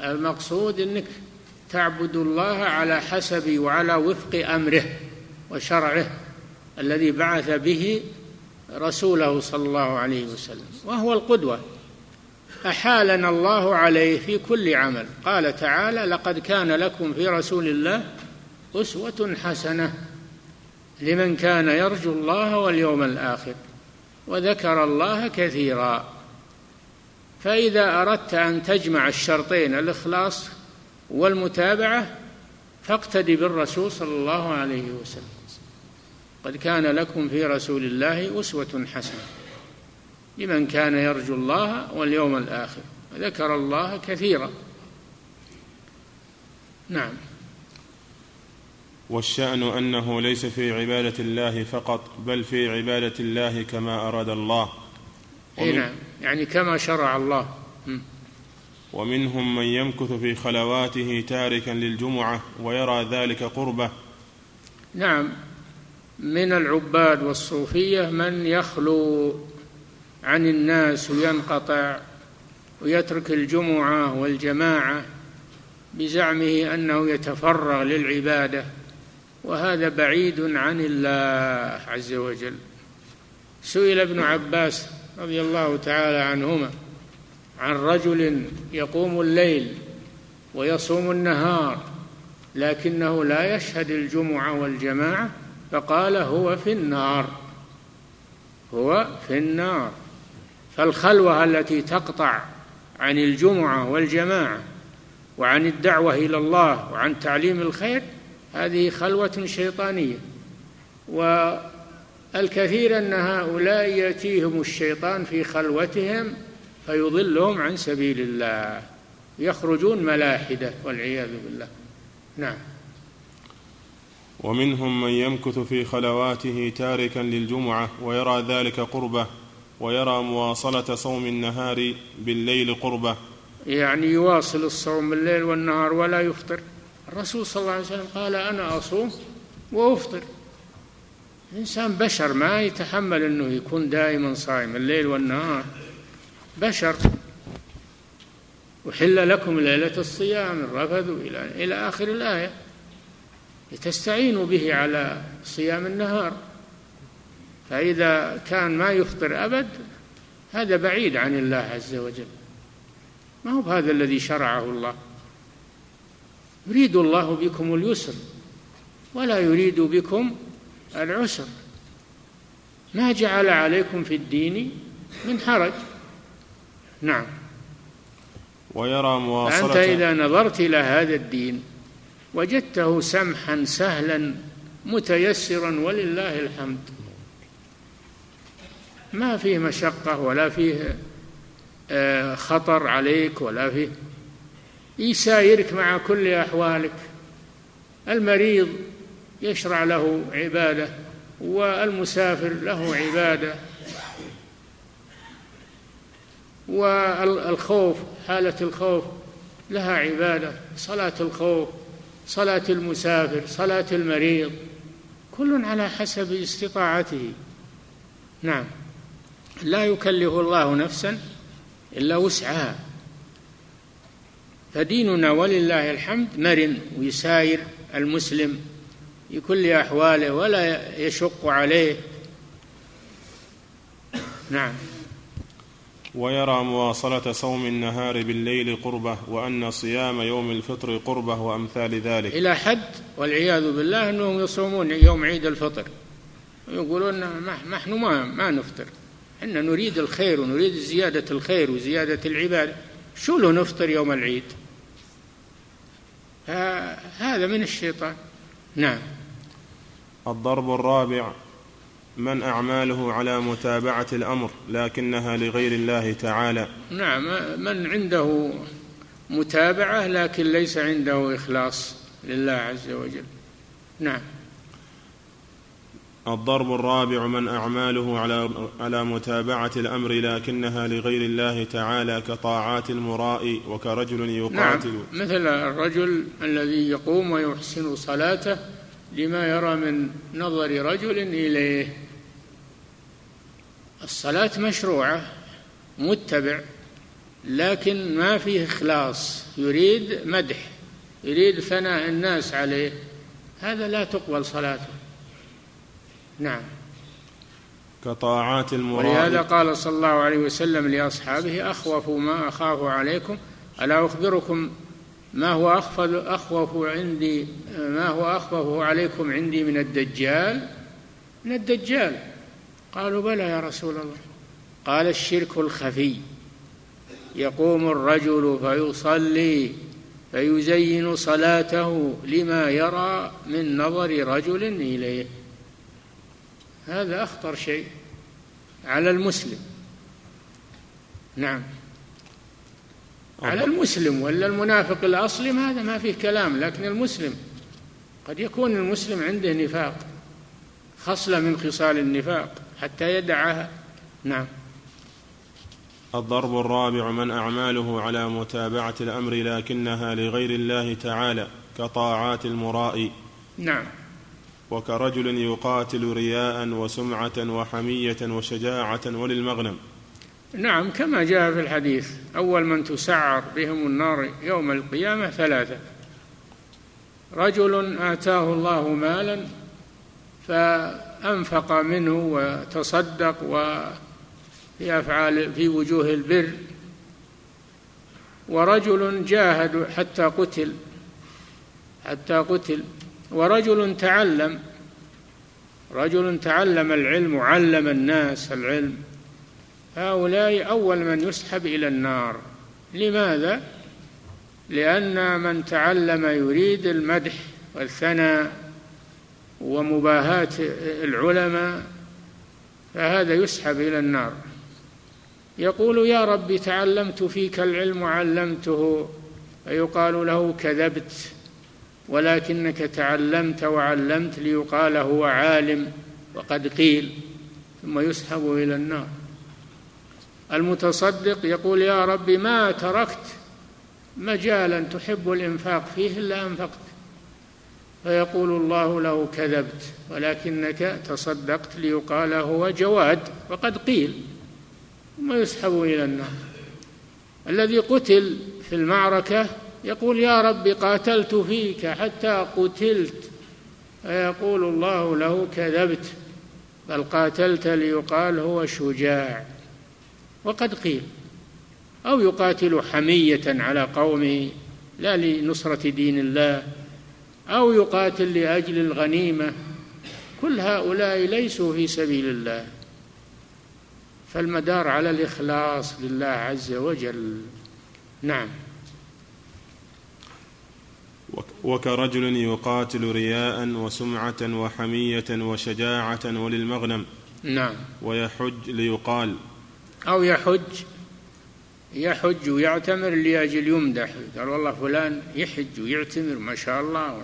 المقصود أنك تعبد الله على حسب وعلى وفق أمره وشرعه الذي بعث به رسوله صلى الله عليه وسلم وهو القدوة. أحالنا الله عليه في كل عمل. قال تعالى لقد كان لكم في رسول الله أسوة حسنة لمن كان يرجو الله واليوم الآخر وذكر الله كثيرا. فإذا أردت أن تجمع الشرطين الإخلاص والمتابعة فاقتد بالرسول صلى الله عليه وسلم. قد كان لكم في رسول الله أسوة حسنة لمن كان يرجو الله واليوم الآخر. ذكر الله كثيرا. نعم. والشأن أنه ليس في عبادة الله فقط بل في عبادة الله كما أراد الله. أي نعم. يعني كما شرع الله. ومنهم من يمكث في خلواته تاركا للجمعة ويرى ذلك قربة. نعم من العباد والصوفية من يخلو عن الناس وينقطع ويترك الجمعة والجماعة بزعمه أنه يتفرغ للعبادة وهذا بعيد عن الله عز وجل. سئل ابن عباس رضي الله تعالى عنهما عن رجل يقوم الليل ويصوم النهار لكنه لا يشهد الجمعة والجماعة فقال هو في النار هو في النار. فالخلوة التي تقطع عن الجمعة والجماعة وعن الدعوة إلى الله وعن تعليم الخير هذه خلوة شيطانية. والكثير أن هؤلاء يأتيهم الشيطان في خلوتهم فيضلهم عن سبيل الله يخرجون ملاحدة والعياذ بالله. نعم. ومنهم من يمكث في خلواته تاركا للجمعة ويرى ذلك قربة ويرى مواصلة صوم النهار بالليل قربة. يعني يواصل الصوم بالليل والنهار ولا يفطر. الرسول صلى الله عليه وسلم قال أنا أصوم وأفطر. الإنسان بشر ما يتحمل أنه يكون دائما صائم الليل والنهار. بشر. أحل لكم ليلة الصيام الرفث إلى إلى آخر الآية. لتستعينوا به على صيام النهار. فإذا كان ما يفطر أبد هذا بعيد عن الله عز وجل. ما هو هذا الذي شرعه الله؟ يريد الله بكم اليسر ولا يريد بكم العسر. ما جعل عليكم في الدين من حرج. نعم. ويرى مواصلة أنت إذا نظرت إلى هذا الدين وجدته سمحا سهلا متيسرا ولله الحمد. ما فيه مشقة ولا فيه آه، خطر عليك ولا فيه. يسايرك مع كل أحوالك. المريض يشرع له عبادة والمسافر له عبادة. والخوف حالة الخوف لها عبادة صلاة الخوف صلاة المسافر صلاة المريض كل على حسب استطاعته. نعم. لا يكلف الله نفسا إلا وسعها. فديننا ولله الحمد مرن ويساير المسلم في كل أحواله ولا يشق عليه. نعم. ويرى مواصلة صوم النهار بالليل قربة وأن صيام يوم الفطر قربة وأمثال ذلك. إلى حد والعياذ بالله أنهم يصومون يوم عيد الفطر. يقولون نحن ما ما نفطر. إحنا نريد الخير ونريد زيادة الخير وزيادة العبادة شو له نفطر يوم العيد؟ هذا من الشيطان. نعم. الضرب الرابع من أعماله على متابعة الأمر لكنها لغير الله تعالى. نعم من عنده متابعة لكن ليس عنده إخلاص لله عز وجل. نعم. الضرب الرابع من أعماله على على متابعة الأمر لكنها لغير الله تعالى كطاعات المراء وكرجل يقاتل. نعم مثل الرجل الذي يقوم ويحسن صلاته لما يرى من نظر رجل إليه. الصلاة مشروعة متبع لكن ما فيه إخلاص. يريد مدح يريد ثناء الناس عليه. هذا لا تقبل صلاته. نعم. كطاعات المراد. ولهذا قال صلى الله عليه وسلم لأصحابه أخوف ما أخاف عليكم ألا أخبركم ما هو أخوف عندي ما هو أخوف عليكم عندي من الدجال؟ من الدجال. قالوا بلى يا رسول الله. قال الشرك الخفي. يقوم الرجل فيصلي فيزين صلاته لما يرى من نظر رجل إليه. هذا أخطر شيء على المسلم. نعم. على المسلم ولا المنافق الأصلي هذا ما فيه كلام لكن المسلم قد يكون المسلم عنده نفاق خصلة من خصال النفاق حتى يدعها. نعم. الضرب الرابع من أعماله على متابعة الأمر لكنها لغير الله تعالى كطاعات المراء. نعم. وكرجل يقاتل رياء وسمعة وحمية وشجاعة وللمغنم. نعم كما جاء في الحديث أول من تسعر بهم النار يوم القيامة ثلاثة. رجل آتاه الله مالا فأنفق منه وتصدق وفي أفعال في وجوه البر. ورجل جاهد حتى قتل حتى قتل. ورجل تعلم رجل تعلم العلم وعلم الناس العلم. هؤلاء أول من يسحب إلى النار. لماذا؟ لأن من تعلم يريد المدح والثناء ومباهاة العلماء فهذا يسحب إلى النار. يقول يا رب تعلمت فيك العلم وعلمته فيقال له كذبت ولكنك تعلمت وعلمت ليقال هو عالم وقد قيل ثم يسحب إلى النار. المتصدق يقول يا رب ما تركت مجالا تحب الإنفاق فيه إلا أنفقت. فيقول الله له كذبت ولكنك تصدقت ليقال هو جواد وقد قيل ثم يسحب إلى النار. الذي قتل في المعركة يقول يا رب قاتلت فيك حتى قتلت. فيقول الله له كذبت بل قاتلت ليقال هو شجاع. وقد قيل أو يقاتل حمية على قومه لا لنصرة دين الله أو يقاتل لأجل الغنيمة. كل هؤلاء ليسوا في سبيل الله. فالمدار على الإخلاص لله عز وجل. نعم. وكرجل يقاتل رياء وسمعة وحمية وشجاعة وللمغنم. نعم. ويحج ليقال أو يحج يحج ويعتمر لأجل يمدح. قال والله فلان يحج ويعتمر ما شاء الله.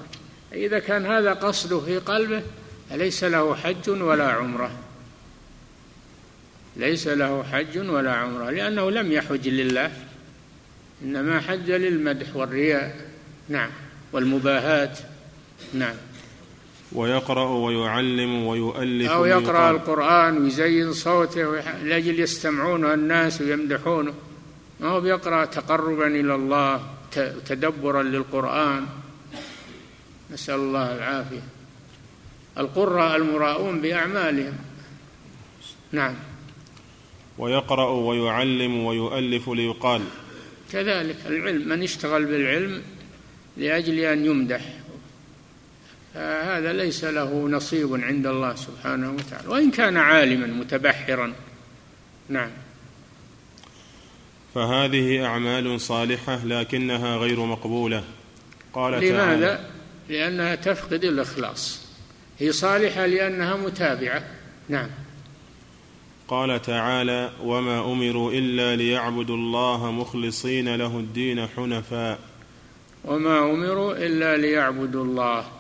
إذا كان هذا قصده في قلبه فليس له حج ولا عمرة؟ ليس له حج ولا عمرة لأنه لم يحج لله إنما حج للمدح والرياء. نعم والمباهاة. نعم. ويقرأ ويعلم ويؤلف أو يقرأ القرآن ويزين صوته لأجل يستمعونه الناس ويمدحونه ما هو بيقرأ تقربا إلى الله تدبرا للقرآن. نسأل الله العافية. القراء المراؤون بأعمالهم. نعم. ويقرأ ويعلم ويؤلف ليقال. كذلك العلم من اشتغل بالعلم لأجل أن يمدح. فهذا ليس له نصيب عند الله سبحانه وتعالى. وإن كان عالما متبحرا. نعم. فهذه أعمال صالحة لكنها غير مقبولة. قال لماذا؟ تعالى لأنها تفقد الإخلاص. هي صالحة لأنها متابعة. نعم. قال تعالى وما أمروا إلا ليعبدوا الله مخلصين له الدين حنفاء. وما أمروا إلا ليعبدوا الله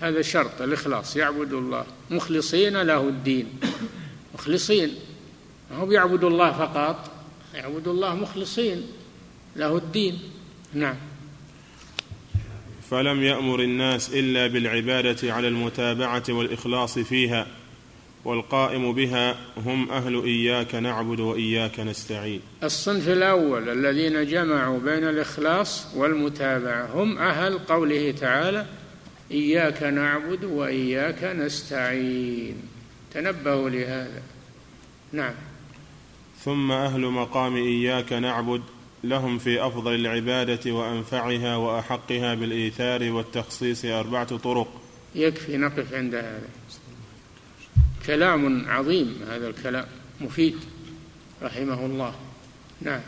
هذا شرط الإخلاص يعبدوا الله. مخلصين له الدين. مخلصين. هو بيعبدوا الله فقط؟ يعبدوا الله مخلصين له الدين. نعم. فلم يأمر الناس إلا بالعبادة على المتابعة والإخلاص فيها والقائم بها هم أهل إياك نعبد وإياك نستعين. الصنف الأول الذين جمعوا بين الإخلاص والمتابعة هم أهل قوله تعالى إياك نعبد وإياك نستعين. تنبهوا لهذا. نعم. ثم أهل مقام إياك نعبد لهم في أفضل العبادة وأنفعها وأحقها بالإيثار والتخصيص أربعة طرق. يكفي نقف عند هذا. كلام عظيم هذا الكلام مفيد رحمه الله. نعم.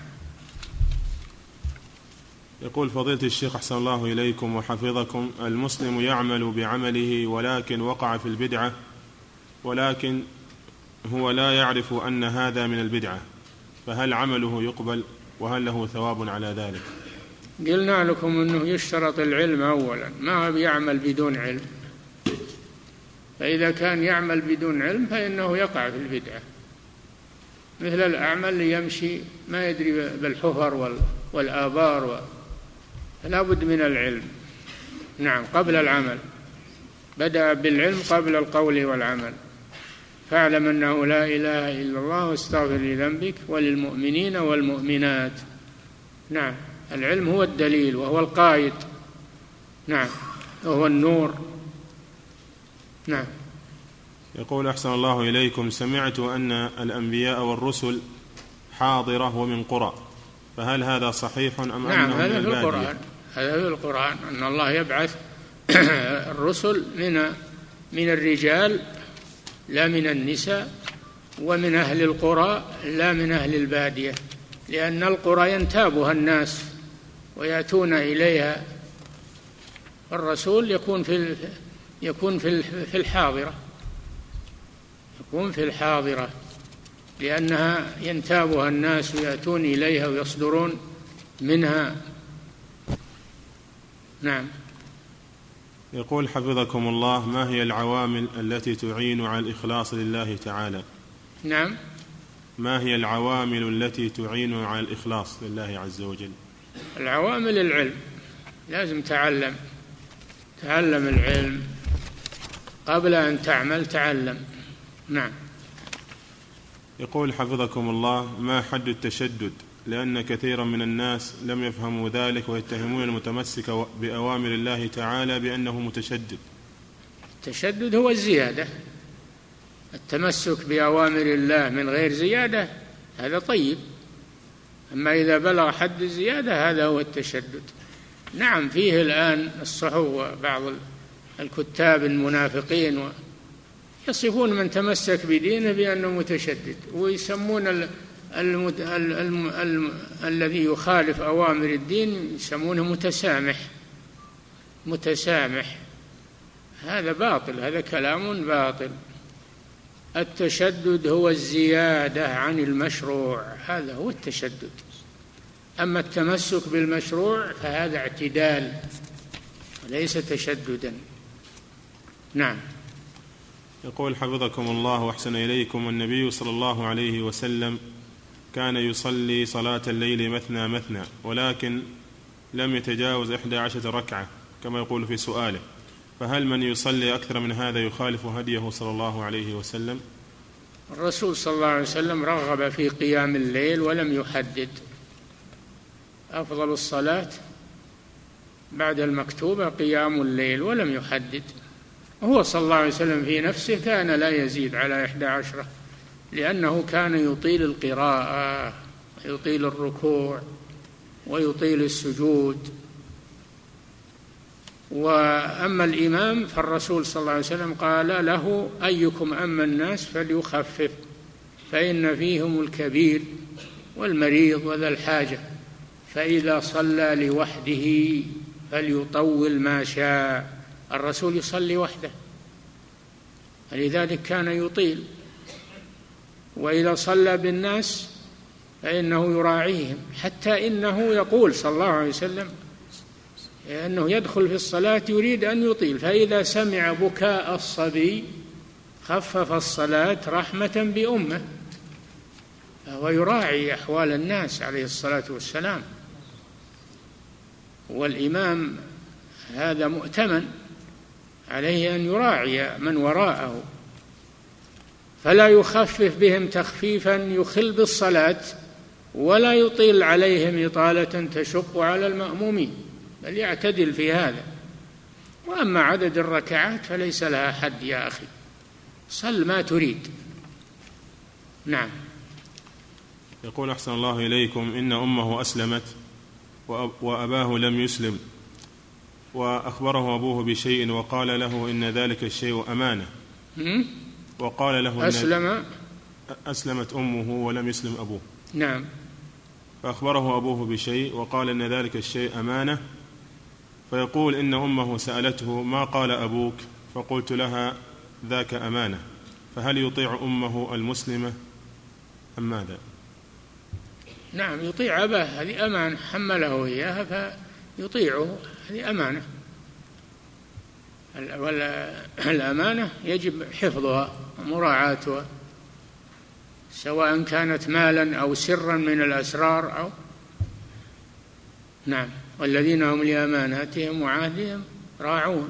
يقول فضيلة الشيخ أحسن الله إليكم وحفظكم المسلم يعمل بعمله ولكن وقع في البدعة ولكن هو لا يعرف أن هذا من البدعة فهل عمله يقبل وهل له ثواب على ذلك؟ قلنا لكم أنه يشترط العلم أولا ما بيعمل بدون علم؟ فإذا كان يعمل بدون علم فإنه يقع في البدعة. مثل الأعمى اللي يمشي ما يدري بالحفر والآبار فلا بد من العلم. نعم قبل العمل. بدأ بالعلم قبل القول والعمل. فاعلم أنه لا إله إلا الله واستغفر لذنبك وللمؤمنين والمؤمنات. نعم العلم هو الدليل وهو القائد. نعم وهو النور. نعم. يقول أحسن الله إليكم. سمعت أن الأنبياء والرسل حاضرة ومن قرى. فهل هذا صحيح أم نعم أنه هذا في القرآن. هذا في القرآن أن الله يبعث الرسل من من الرجال لا من النساء ومن أهل القرى لا من أهل البادية لأن القرى ينتابها الناس ويأتون إليها الرسول يكون في يكون في في الحاضرة. يكون في الحاضرة لأنها ينتابها الناس ويأتون إليها ويصدرون منها نعم. يقول حفظكم الله ما هي العوامل التي تعين على الإخلاص لله تعالى؟ نعم. ما هي العوامل التي تعين على الإخلاص لله عز وجل؟ العوامل العلم. لازم تعلم. تعلم العلم. قبل أن تعمل تعلم. نعم. يقول حفظكم الله ما حد التشدد؟ لأن كثيرا من الناس لم يفهموا ذلك ويتهمون المتمسك بأوامر الله تعالى بأنه متشدد. التشدد هو الزيادة. التمسك بأوامر الله من غير زيادة هذا طيب. أما إذا بلغ حد الزيادة هذا هو التشدد. نعم فيه الآن الصحو بعض الكتاب المنافقين يصفون من تمسك بدينه بأنه متشدد ويسمون ال المد... ال... ال... ال... الذي يخالف أوامر الدين يسمونه متسامح. متسامح. هذا باطل هذا كلام باطل. التشدد هو الزيادة عن المشروع. هذا هو التشدد. أما التمسك بالمشروع فهذا اعتدال وليس تشددا. نعم. يقول حفظكم الله وأحسن إليكم النبي صلى الله عليه وسلم كان يصلي صلاة الليل مثنى مثنى ولكن لم يتجاوز إحدى عشرة ركعة كما يقول في سؤاله. فهل من يصلي أكثر من هذا يخالف هديه صلى الله عليه وسلم؟ الرسول صلى الله عليه وسلم رغب في قيام الليل ولم يحدد. أفضل الصلاة بعد المكتوبه قيام الليل ولم يحدد. هو صلى الله عليه وسلم في نفسه كان لا يزيد على إحدى عشرة. لأنه كان يطيل القراءة ويطيل الركوع ويطيل السجود. وأما الإمام فالرسول صلى الله عليه وسلم قال له أيكم أما الناس فليخفف فإن فيهم الكبير والمريض وذا الحاجة فإذا صلى لوحده فليطول ما شاء. الرسول يصلي وحده فلذلك كان يطيل. وإذا صلى بالناس فإنه يراعيهم حتى إنه يقول صلى الله عليه وسلم إنه يدخل في الصلاة يريد أن يطيل فإذا سمع بكاء الصبي خفف الصلاة رحمة بأمه فهو يراعي أحوال الناس عليه الصلاة والسلام. والإمام هذا مؤتمن عليه أن يراعي من وراءه فلا يخفف بهم تخفيفا يخل بالصلاة ولا يطيل عليهم إطالة تشق على المأمومين بل يعتدل في هذا. وأما عدد الركعات فليس لها حد يا أخي. صل ما تريد. نعم. يقول أحسن الله إليكم إن أمه أسلمت وأباه لم يسلم وأخبره أبوه بشيء وقال له إن ذلك الشيء أمانة. وقال له أسلم. أسلمت أمه ولم يسلم أبوه. نعم. فأخبره أبوه بشيء وقال إن ذلك الشيء أمانة. فيقول إن أمه سألته ما قال أبوك؟ فقلت لها ذاك أمانة. فهل يطيع أمه المسلمة أم ماذا؟ نعم يطيع أباه هذه أمانة حمله إياها فيطيعه هذه أمانة. والأمانة يجب حفظها ومراعاتها سواء كانت مالا أو سرا من الأسرار أو نعم. والذين هم لأماناتهم وعهدهم راعون.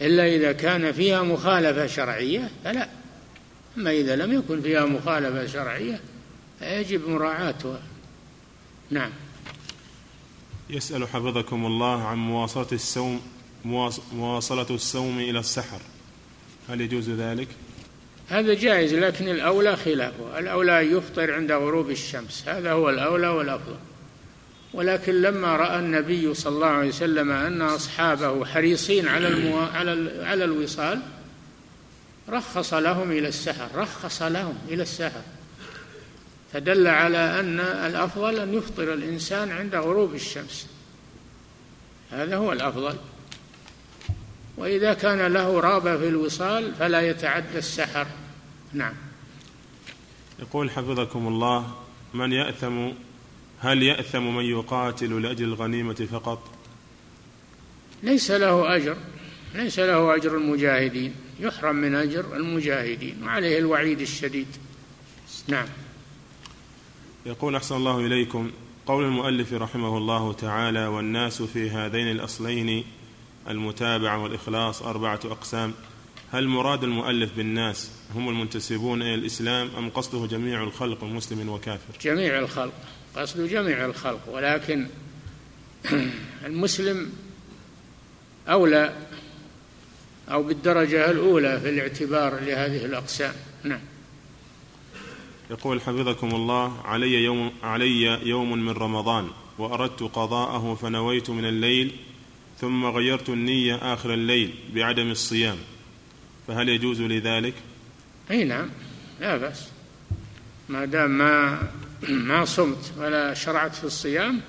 إلا إذا كان فيها مخالفة شرعية فلا. أما إذا لم يكن فيها مخالفة شرعية فيجب مراعاتها. نعم. يسأل حفظكم الله عن مواصلة الصوم. مواصلة الصوم إلى السحر. هل يجوز ذلك؟ هذا جائز لكن الأولى خلافه. الأولى أن يفطر عند غروب الشمس. هذا هو الأولى والأفضل. ولكن لما رأى النبي صلى الله عليه وسلم أن أصحابه حريصين على المو... على على الوصال رخص لهم إلى السحر. رخص لهم إلى السحر. فدل على أن الأفضل أن يفطر الإنسان عند غروب الشمس. هذا هو الأفضل. وإذا كان له رغبة في الوصال فلا يتعدى السحر. نعم. يقول حفظكم الله من يأثم هل يأثم من يقاتل لأجل الغنيمة فقط؟ ليس له أجر ليس له أجر المجاهدين يحرم من أجر المجاهدين وعليه الوعيد الشديد. نعم. يقول أحسن الله إليكم قول المؤلف رحمه الله تعالى والناس في هذين الأصلين المتابعة والإخلاص أربعة أقسام. هل مراد المؤلف بالناس هم المنتسبون إلى الإسلام أم قصده جميع الخلق مسلم وكافر؟ جميع الخلق. قصده جميع الخلق ولكن المسلم أولى أو بالدرجة الأولى في الاعتبار لهذه الأقسام. نعم. يقول حفظكم الله علي يوم علي يوم من رمضان وأردت قضاءه فنويت من الليل ثم غيرت النية آخر الليل بعدم الصيام. فهل يجوز لي ذلك؟ أي نعم لا بأس. ما دام ما ما صمت ولا شرعت في الصيام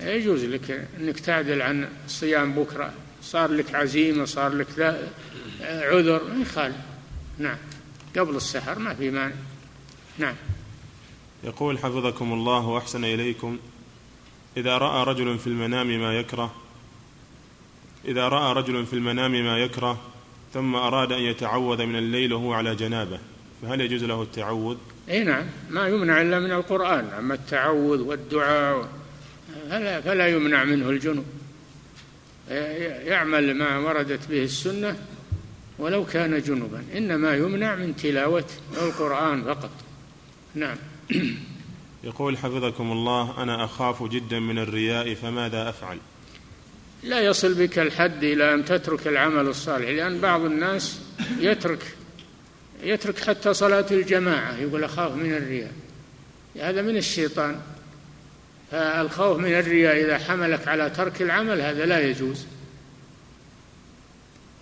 يجوز لك أنك تعدل عن الصيام بكرة. صار لك عزيمة صار لك عذر ما يخالف. نعم قبل السحر ما في مانع. نعم. يقول حفظكم الله وأحسن إليكم إذا رأى رجل في المنام ما يكره إذا رأى رجل في المنام ما يكره ثم أراد أن يتعوذ من الليل وهو على جنابه فهل يجوز له التعوذ؟ إي نعم ما يمنع إلا من القرآن أما التعوذ والدعاء فلا فلا يمنع منه الجنوب. يعمل ما وردت به السنة ولو كان جنبا إنما يمنع من تلاوة القرآن فقط. نعم. يقول حفظكم الله أنا أخاف جدا من الرياء فماذا أفعل؟ لا يصل بك الحد إلى أن تترك العمل الصالح لأن بعض الناس يترك يترك حتى صلاة الجماعة يقول أخاف من الرياء. هذا من الشيطان. فالخوف من الرياء إذا حملك على ترك العمل هذا لا يجوز.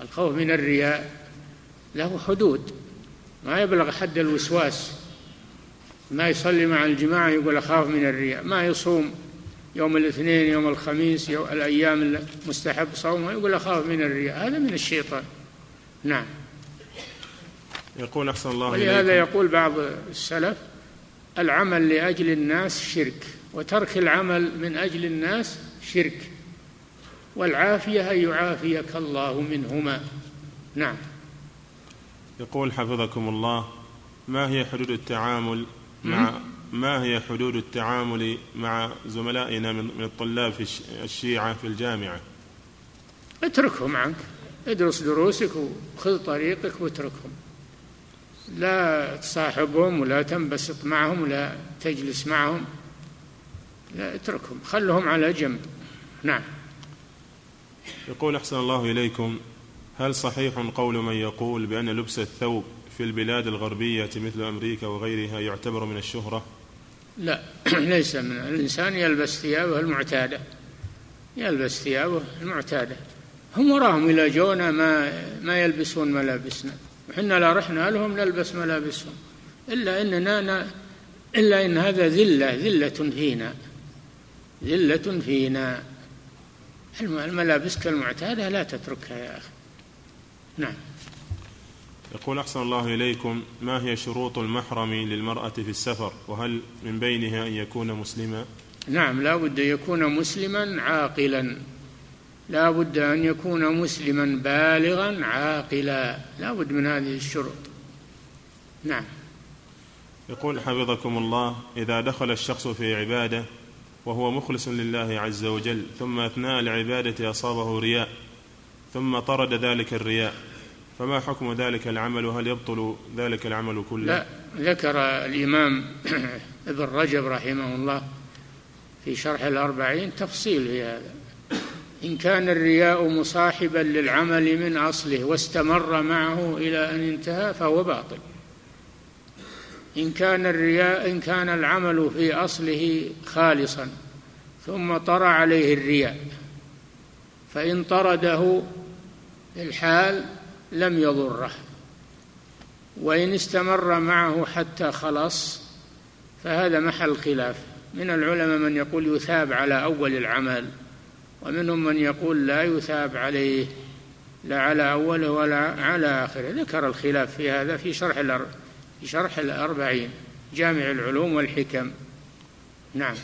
الخوف من الرياء له حدود. ما يبلغ حد الوسواس. ما يصلي مع الجماعة يقول أخاف من الرياء. ما يصوم. يوم الاثنين يوم الخميس يوم الأيام المستحب صومها يقول أخاف من الرياء. هذا من الشيطان. نعم. يقول أحسن الله ولهذا يقول بعض السلف العمل لأجل الناس شرك وترك العمل من أجل الناس شرك. والعافية أن يعافيك الله منهما. نعم. يقول حفظكم الله ما هي حدود التعامل مع ما هي حدود التعامل مع زملائنا من الطلاب في الشيعة في الجامعة؟ اتركهم عنك. ادرس دروسك وخذ طريقك واتركهم. لا تصاحبهم ولا تنبسط معهم ولا تجلس معهم. لا اتركهم. خلهم على جنب. نعم. يقول أحسن الله إليكم هل صحيح قول من يقول بأن لبس الثوب في البلاد الغربية مثل أمريكا وغيرها يعتبر من الشهرة؟ لا. ليس من الإنسان يلبس ثيابه المعتادة. يلبس ثيابه المعتادة. هم وراهم إلى جونا ما ما يلبسون ملابسنا. وحنا لا رحنا لهم نلبس ملابسهم. إلا إننا إلا إن هذا ذلة ذلة فينا. ذلة فينا. الملابس كالمعتادة لا تتركها يا أخي. نعم. يقول أحسن الله إليكم ما هي شروط المحرم للمرأة في السفر؟ وهل من بينها أن يكون مسلما؟ نعم لا بد أن يكون مسلما عاقلا. لا بد أن يكون مسلما بالغا عاقلا. لا بد من هذه الشروط. نعم. يقول حفظكم الله إذا دخل الشخص في عبادة وهو مخلص لله عز وجل ثم أثناء العبادة أصابه رياء ثم طرد ذلك الرياء فما حكم ذلك العمل؟ هل يبطل ذلك العمل كله؟ لا ذكر الإمام ابن رجب رحمه الله في شرح الأربعين تفصيل في هذا. إن كان الرياء مصاحبا للعمل من أصله واستمر معه إلى أن انتهى فهو باطل. إن كان الرياء إن كان العمل في أصله خالصا ثم طرى عليه الرياء فإن طرده الحال لم يضره. وإن استمر معه حتى خلص فهذا محل خلاف. من العلماء من يقول يثاب على أول العمل ومنهم من يقول لا يثاب عليه لا على أوله ولا على آخره. ذكر الخلاف في هذا في شرح في شرح الأربعين جامع العلوم والحكم. نعم.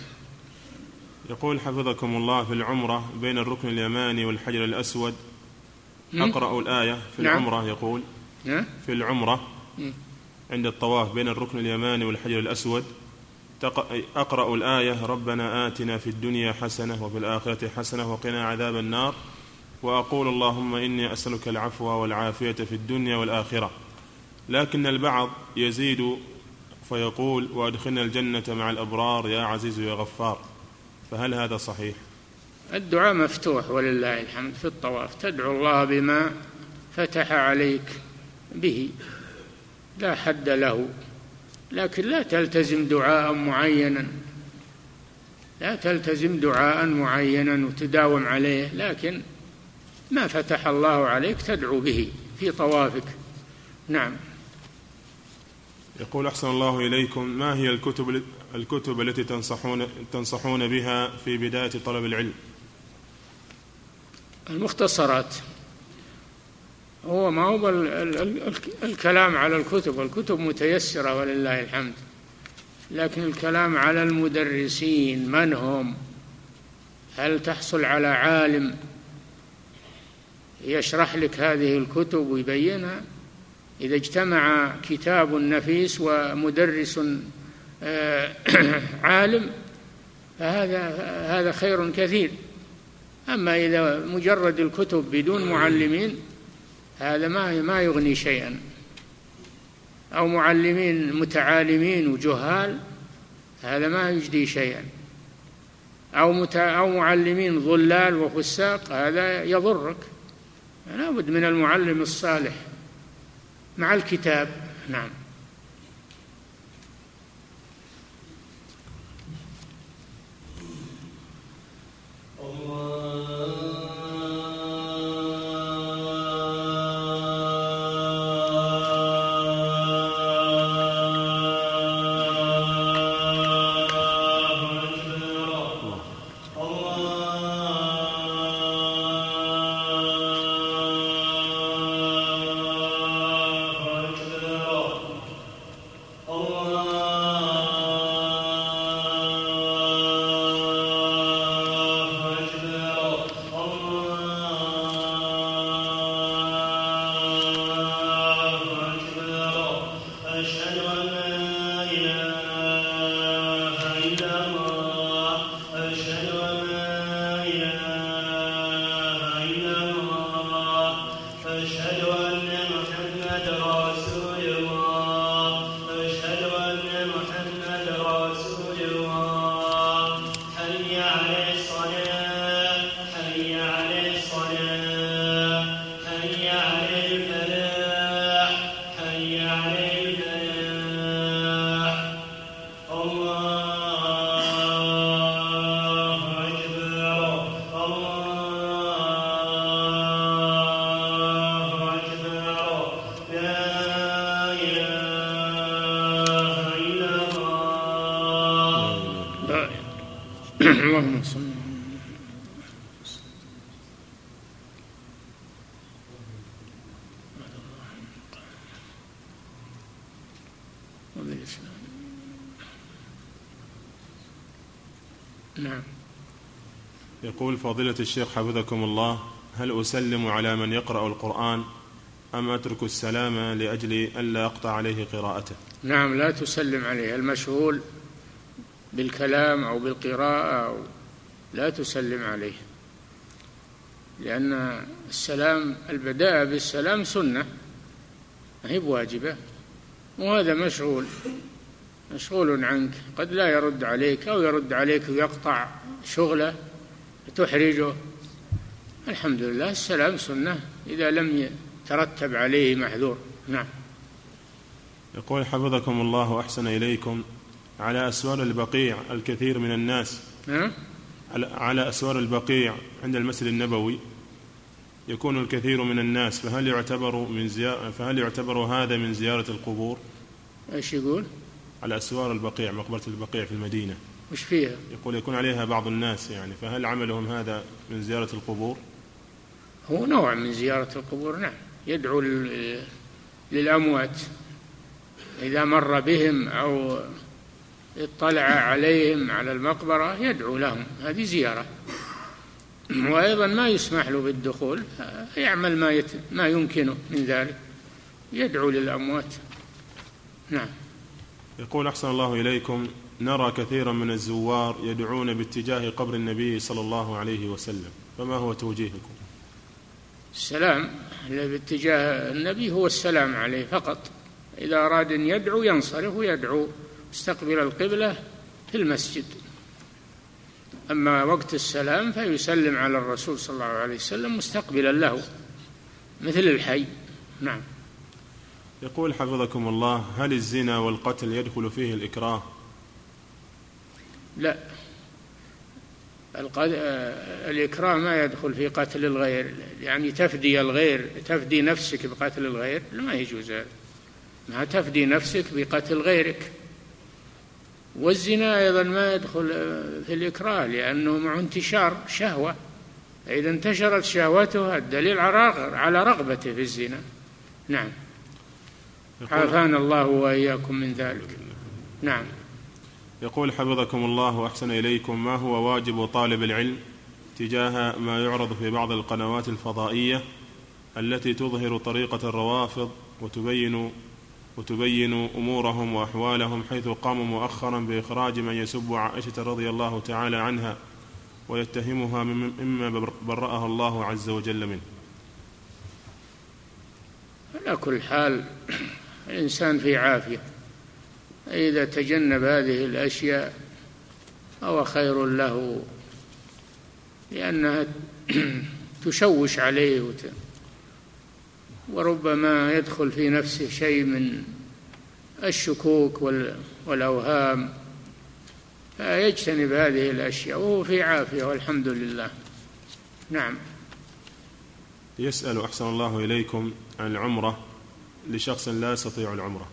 يقول حفظكم الله في العمرة بين الركن اليماني والحجر الأسود أقرأ الآية في نعم. العمرة يقول. نعم. في العمرة عند الطواف بين الركن اليماني والحجر الأسود. أقرأ الآية. ربنا آتنا في الدنيا حسنة وفي الآخرة حسنة وقنا عذاب النار. وأقول اللهم إني أسألك العفو والعافية في الدنيا والآخرة. لكن البعض يزيد فيقول وأدخلنا الجنة مع الأبرار يا عزيز يا غفار. فهل هذا صحيح؟ الدعاء مفتوح ولله الحمد في الطواف. تدعو الله بما فتح عليك به. لا حد له. لكن لا تلتزم دعاء معينا. لا تلتزم دعاء معينا وتداوم عليه. لكن ما فتح الله عليك تدعو به في طوافك. نعم. يقول أحسن الله إليكم ما هي الكتب الكتب التي تنصحون تنصحون بها في بداية طلب العلم؟ المختصرات. هو ما هو الكلام على الكتب. الكتب متيسرة ولله الحمد. لكن الكلام على المدرسين من هم؟ هل تحصل على عالم يشرح لك هذه الكتب ويبينها؟ إذا اجتمع كتاب نفيس ومدرس آه، عالم فهذا هذا خير كثير. أما إذا مجرد الكتب بدون معلمين هذا ما ما يغني شيئا. أو معلمين متعالمين وجهال هذا ما يجدي شيئا. أو أو معلمين ضلال وفساق هذا يضرك. لابد من المعلم الصالح مع الكتاب. نعم. يقول فضيلة الشيخ حفظكم الله هل أسلم على من يقرأ القرآن أم أترك السلام لأجل ألا أقطع عليه قراءته؟ نعم لا تسلم عليه. المشغول بالكلام أو بالقراءة أو لا تسلم عليه لأن السلام البداء بالسلام سنة ما هي بواجبة؟ وهذا مشغول. مشغول عنك. قد لا يرد عليك أو يرد عليك ويقطع شغله. تحرجه الحمد لله السلام سنة إذا لم يترتب عليه محذور. نعم. يقول حفظكم الله وأحسن إليكم على أسوار البقيع الكثير من الناس. نعم على أسوار البقيع عند المسجد النبوي يكون الكثير من الناس فهل يعتبر من زيارة فهل يعتبر هذا من زيارة القبور؟ إيش يقول؟ على أسوار البقيع مقبرة البقيع في المدينة. وش فيها. يقول يكون عليها بعض الناس يعني فهل عملهم هذا من زيارة القبور؟ هو نوع من زيارة القبور نعم. يدعو للأموات. إذا مر بهم أو اطلع عليهم على المقبرة يدعو لهم. هذه زيارة. وأيضا ما يسمح له بالدخول يعمل ما, يت... ما يمكنه من ذلك. يدعو للأموات. نعم. يقول أحسن الله إليكم نرى كثيرا من الزوار يدعون باتجاه قبر النبي صلى الله عليه وسلم. فما هو توجيهكم؟ السلام باتجاه النبي هو السلام عليه فقط. إذا أراد أن يدعو ينصرف ويدعو مستقبل القبلة في المسجد. أما وقت السلام فيسلم على الرسول صلى الله عليه وسلم مستقبلا له مثل الحي. نعم. يقول حفظكم الله هل الزنا والقتل يدخل فيه الإكراه؟ لا. الإكراه ما يدخل في قتل الغير يعني تفدي الغير تفدي نفسك بقتل الغير ما يجوز هذا. ما تفدي نفسك بقتل غيرك. والزنا أيضا ما يدخل في الإكراه لأنه مع انتشار شهوة. إذا انتشرت شهوته الدليل على رغبته في الزنا. نعم. عافانا الله وإياكم من ذلك. نعم. يقول حفظكم الله وأحسن إليكم ما هو واجب طالب العلم تجاه ما يعرض في بعض القنوات الفضائية التي تظهر طريقة الروافض وتبين وتبين أمورهم وأحوالهم حيث قاموا مؤخرا بإخراج من يسب عائشة رضي الله تعالى عنها ويتهمها مما برأها الله عز وجل منه. على كل حال الإنسان في عافية. إذا تجنب هذه الأشياء فهو خير له لأنها تشوش عليه وت... وربما يدخل في نفسه شيء من الشكوك وال... والأوهام. فيجتنب هذه الأشياء وهو في عافية والحمد لله. نعم. يسأل أحسن الله إليكم عن العمرة لشخص لا يستطيع العمرة.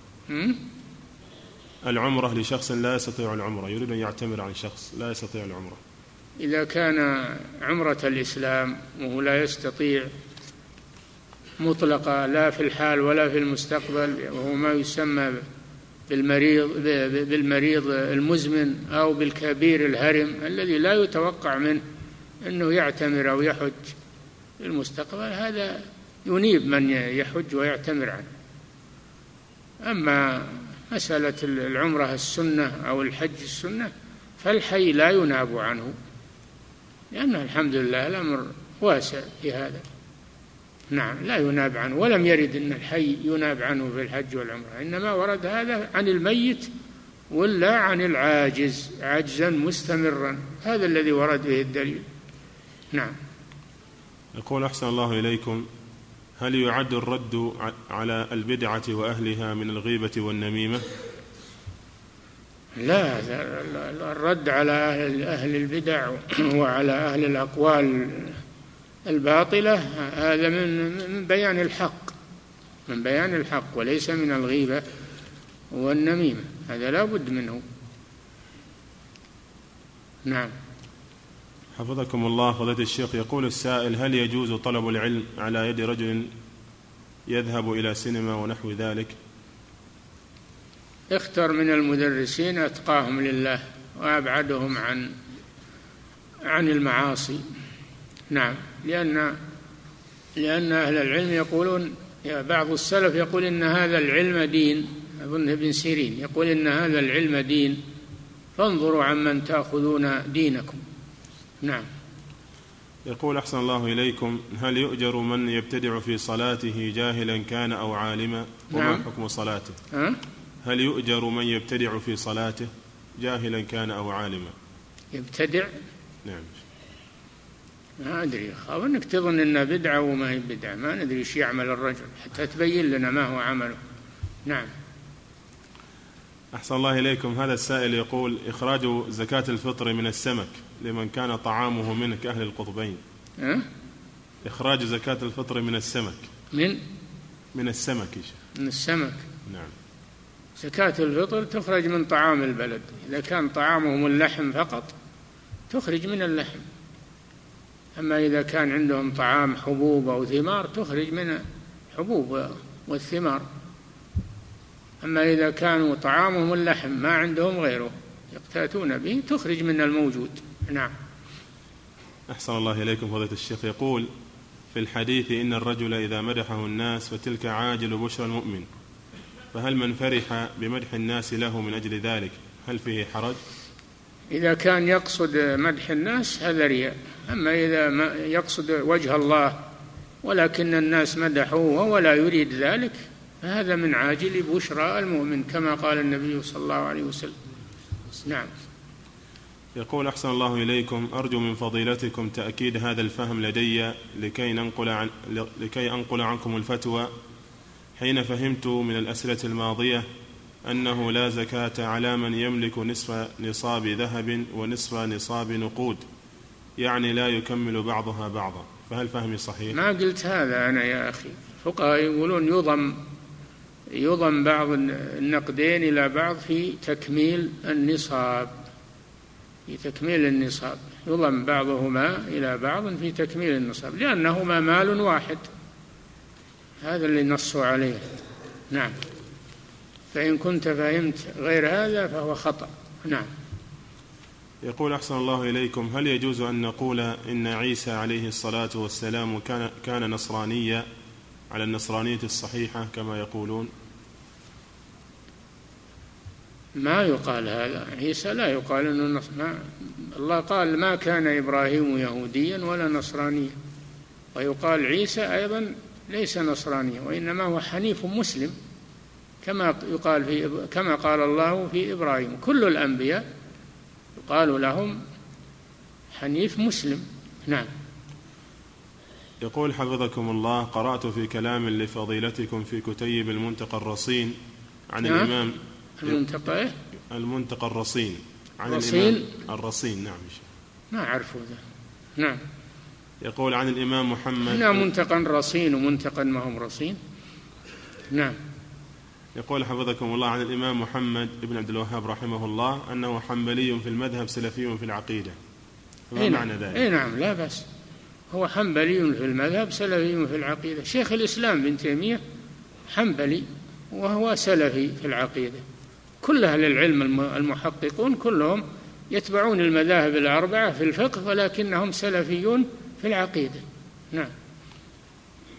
العمرة لشخص لا يستطيع العمرة يريد أن يعتمر عن شخص لا يستطيع العمرة. إذا كان عمرة الإسلام وهو لا يستطيع مطلقة لا في الحال ولا في المستقبل وهو ما يسمى بالمريض بالمريض المزمن أو بالكبير الهرم الذي لا يتوقع منه أنه يعتمر أو يحج في المستقبل هذا ينيب من يحج ويعتمر عنه. أما مسألة العمرة السنة أو الحج السنة فالحي لا يناب عنه. لأن الحمد لله الأمر واسع في هذا. نعم لا يناب عنه ولم يرد أن الحي يناب عنه في الحج والعمرة. إنما ورد هذا عن الميت ولا عن العاجز عجزا مستمرا. هذا الذي ورد به الدليل. نعم. يقول أحسن الله إليكم هل يعد الرد على البدعة وأهلها من الغيبة والنميمة؟ لا الرد على أهل, أهل البدع وعلى أهل الأقوال الباطلة هذا من بيان الحق من بيان الحق وليس من الغيبة والنميمة هذا لا بد منه. نعم. حفظكم الله فضيلة الشيخ يقول السائل هل يجوز طلب العلم على يد رجل يذهب إلى سينما ونحو ذلك؟ اختر من المدرسين أتقاهم لله وأبعدهم عن عن المعاصي. نعم لأن لأن أهل العلم يقولون بعض السلف يقول إن هذا العلم دين. أظن ابن سيرين يقول إن هذا العلم دين. فانظروا عمن تأخذون دينكم. نعم. يقول أحسن الله إليكم هل يؤجر من يبتدع في صلاته جاهلا كان أو عالما؟ وما نعم. حكم صلاته؟ أه؟ هل يؤجر من يبتدع في صلاته جاهلا كان أو عالما؟ يبتدع؟ نعم. ما أدري خاف أنك تظن أنها بدعة وما هي بدعة. ما ندري إيش يعمل الرجل حتى تبين لنا ما هو عمله. نعم. أحسن الله إليكم. هذا السائل يقول إخراج زكاة الفطر من السمك لمن كان طعامه منه كأهل القطبين. أه؟ إخراج زكاة الفطر من السمك. من؟ من السمك من السمك. نعم. زكاة الفطر تخرج من طعام البلد. إذا كان طعامهم اللحم فقط تخرج من اللحم. أما إذا كان عندهم طعام حبوب أو ثمار تخرج من الحبوب والثمار. أما إذا كانوا طعامهم اللحم ما عندهم غيره يقتاتون به تخرج من الموجود. نعم. أحسن الله إليكم فضيلة الشيخ. يقول في الحديث إن الرجل إذا مدحه الناس فتلك عاجل بشرى المؤمن فهل من فرح بمدح الناس له من أجل ذلك؟ هل فيه حرج؟ إذا كان يقصد مدح الناس هذا رياء. أما إذا ما يقصد وجه الله ولكن الناس مدحوه ولا يريد ذلك فهذا من عاجل بشرى المؤمن كما قال النبي صلى الله عليه وسلم. نعم. يقول أحسن الله إليكم. أرجو من فضيلتكم تأكيد هذا الفهم لدي لكي, ننقل عن لكي أنقل عنكم الفتوى حين فهمت من الأسئلة الماضية أنه لا زكاة على من يملك نصف نصاب ذهب ونصف نصاب نقود يعني لا يكمل بعضها بعضا. فهل فهمي صحيح؟ ما قلت هذا أنا يا أخي؟ الفقهاء يقولون يضم يضم بعض النقدين إلى بعض في تكميل النصاب. في تكميل النصاب. يضم بعضهما إلى بعض في تكميل النصاب. لأنهما مال واحد. هذا اللي نصوا عليه. نعم. فإن كنت فهمت غير هذا فهو خطأ. نعم. يقول أحسن الله إليكم هل يجوز أن نقول إن عيسى عليه الصلاة والسلام كان, كان نصرانيا؟ على النصرانية الصحيحة كما يقولون. ما يقال هذا. عيسى لا يقال إنه ما الله قال ما كان إبراهيم يهوديا ولا نصرانيا. ويقال عيسى أيضا ليس نصرانيا وإنما هو حنيف مسلم كما يقال في كما قال الله في إبراهيم. كل الأنبياء يقال لهم حنيف مسلم. نعم. يقول حفظكم الله قرأت في كلام لفضيلتكم في كتيب المنتقى الرصين عن نعم. الإمام المنتقى إيه؟ المنتقى الرصين عن رصين الإمام الرصين نعم ما أعرفه ذا نعم يقول عن الإمام محمد هنا منتقى رصين ومنتقى ما هم رصين نعم يقول حفظكم الله عن الإمام محمد بن عبد الوهاب رحمه الله أنه حنبلي في المذهب سلفي في العقيدة ما إيه معنى نعم. ذلك؟ أي نعم لا بأس هو حنبلي في المذهب سلفي في العقيدة. شيخ الإسلام بن تيمية حنبلي وهو سلفي في العقيدة. كل أهل العلم المحققون كلهم يتبعون المذاهب الأربعة في الفقه ولكنهم سلفيون في العقيدة. نعم.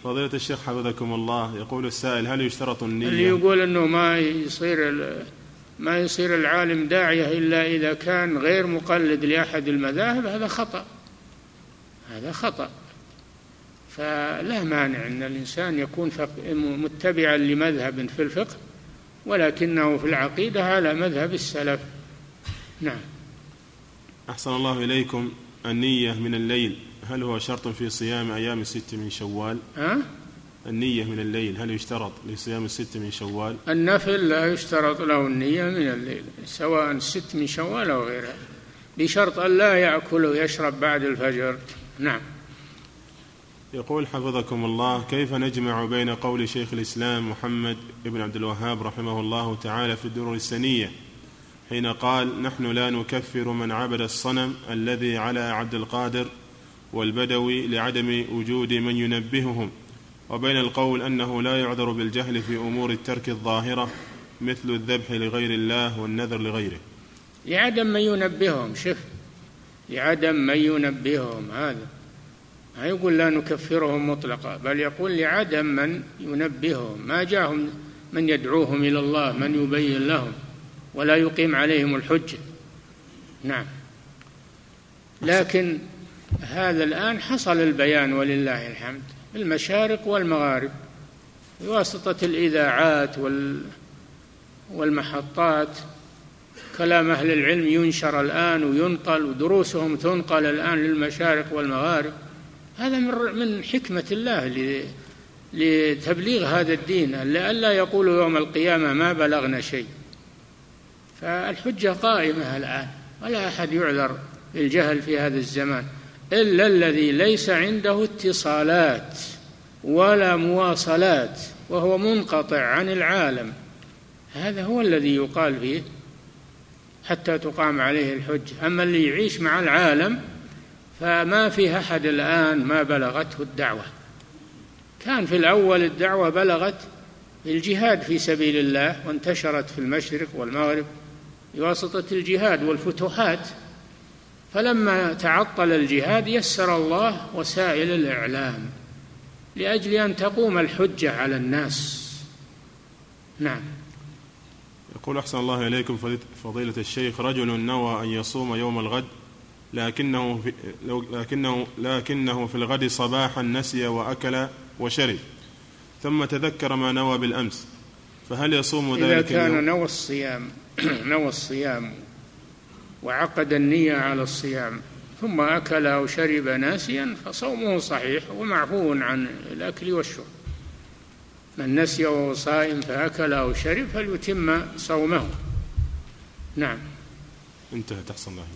فضيلة الشيخ حفظكم الله يقول السائل هل يشترط النية؟ اللي يقول أنه ما يصير ما يصير العالم داعية إلا إذا كان غير مقلد لأحد المذاهب هذا خطأ. هذا خطأ. فلا مانع أن الإنسان يكون متبعا لمذهب في الفقه ولكنه في العقيدة على مذهب السلف. نعم. أحسن الله إليكم النية من الليل. هل هو شرط في صيام أيام الست من شوال؟ ها؟ النية من الليل. هل يشترط لصيام الست من شوال؟ النفل لا يشترط له النية من الليل سواء الست من شوال أو غيرها بشرط أن لا يأكل ويشرب بعد الفجر. نعم. يقول حفظكم الله كيف نجمع بين قول شيخ الإسلام محمد بن عبد الوهاب رحمه الله تعالى في الدرر السنية حين قال نحن لا نكفر من عبد الصنم الذي على عبد القادر والبدوي لعدم وجود من ينبههم وبين القول أنه لا يعذر بالجهل في أمور الترك الظاهرة مثل الذبح لغير الله والنذر لغيره. لعدم من ينبههم شف لعدم من ينبههم هذا. ما يقول لا نكفرهم مطلقا بل يقول لعدم من ينبههم. ما جاءهم من يدعوهم إلى الله من يبين لهم ولا يقيم عليهم الحجة. نعم. لكن هذا الآن حصل البيان ولله الحمد. المشارق والمغارب بواسطة الإذاعات وال والمحطات كلام أهل العلم ينشر الآن وينقل ودروسهم تنقل الآن للمشارق والمغارب. هذا من من حكمة الله لتبليغ هذا الدين لئلا يقولوا يوم القيامة ما بلغنا شيء. فالحجة قائمة الآن ولا أحد يعذر بالجهل في هذا الزمان إلا الذي ليس عنده اتصالات ولا مواصلات وهو منقطع عن العالم. هذا هو الذي يقال فيه حتى تقام عليه الحج أما اللي يعيش مع العالم فما في أحد الآن ما بلغته الدعوة. كان في الأول الدعوة بلغت الجهاد في سبيل الله وانتشرت في المشرق والمغرب بواسطة الجهاد والفتوحات. فلما تعطل الجهاد يسر الله وسائل الإعلام لأجل أن تقوم الحجة على الناس. نعم. يقول أحسن الله إليكم فضيلة الشيخ رجل نوى أن يصوم يوم الغد لكنه في لكنه لكنه في الغد صباحا نسي وأكل وشرب ثم تذكر ما نوى بالأمس فهل يصوم ذلك إذا كان نوى الصيام نوى الصيام وعقد النية على الصيام ثم أكل أو شرب ناسيا فصومه صحيح ومعفو عن الأكل والشرب. من نسي وهو صائم فأكل أو شرب فليتم صومه. نعم. انتهت أحسن الله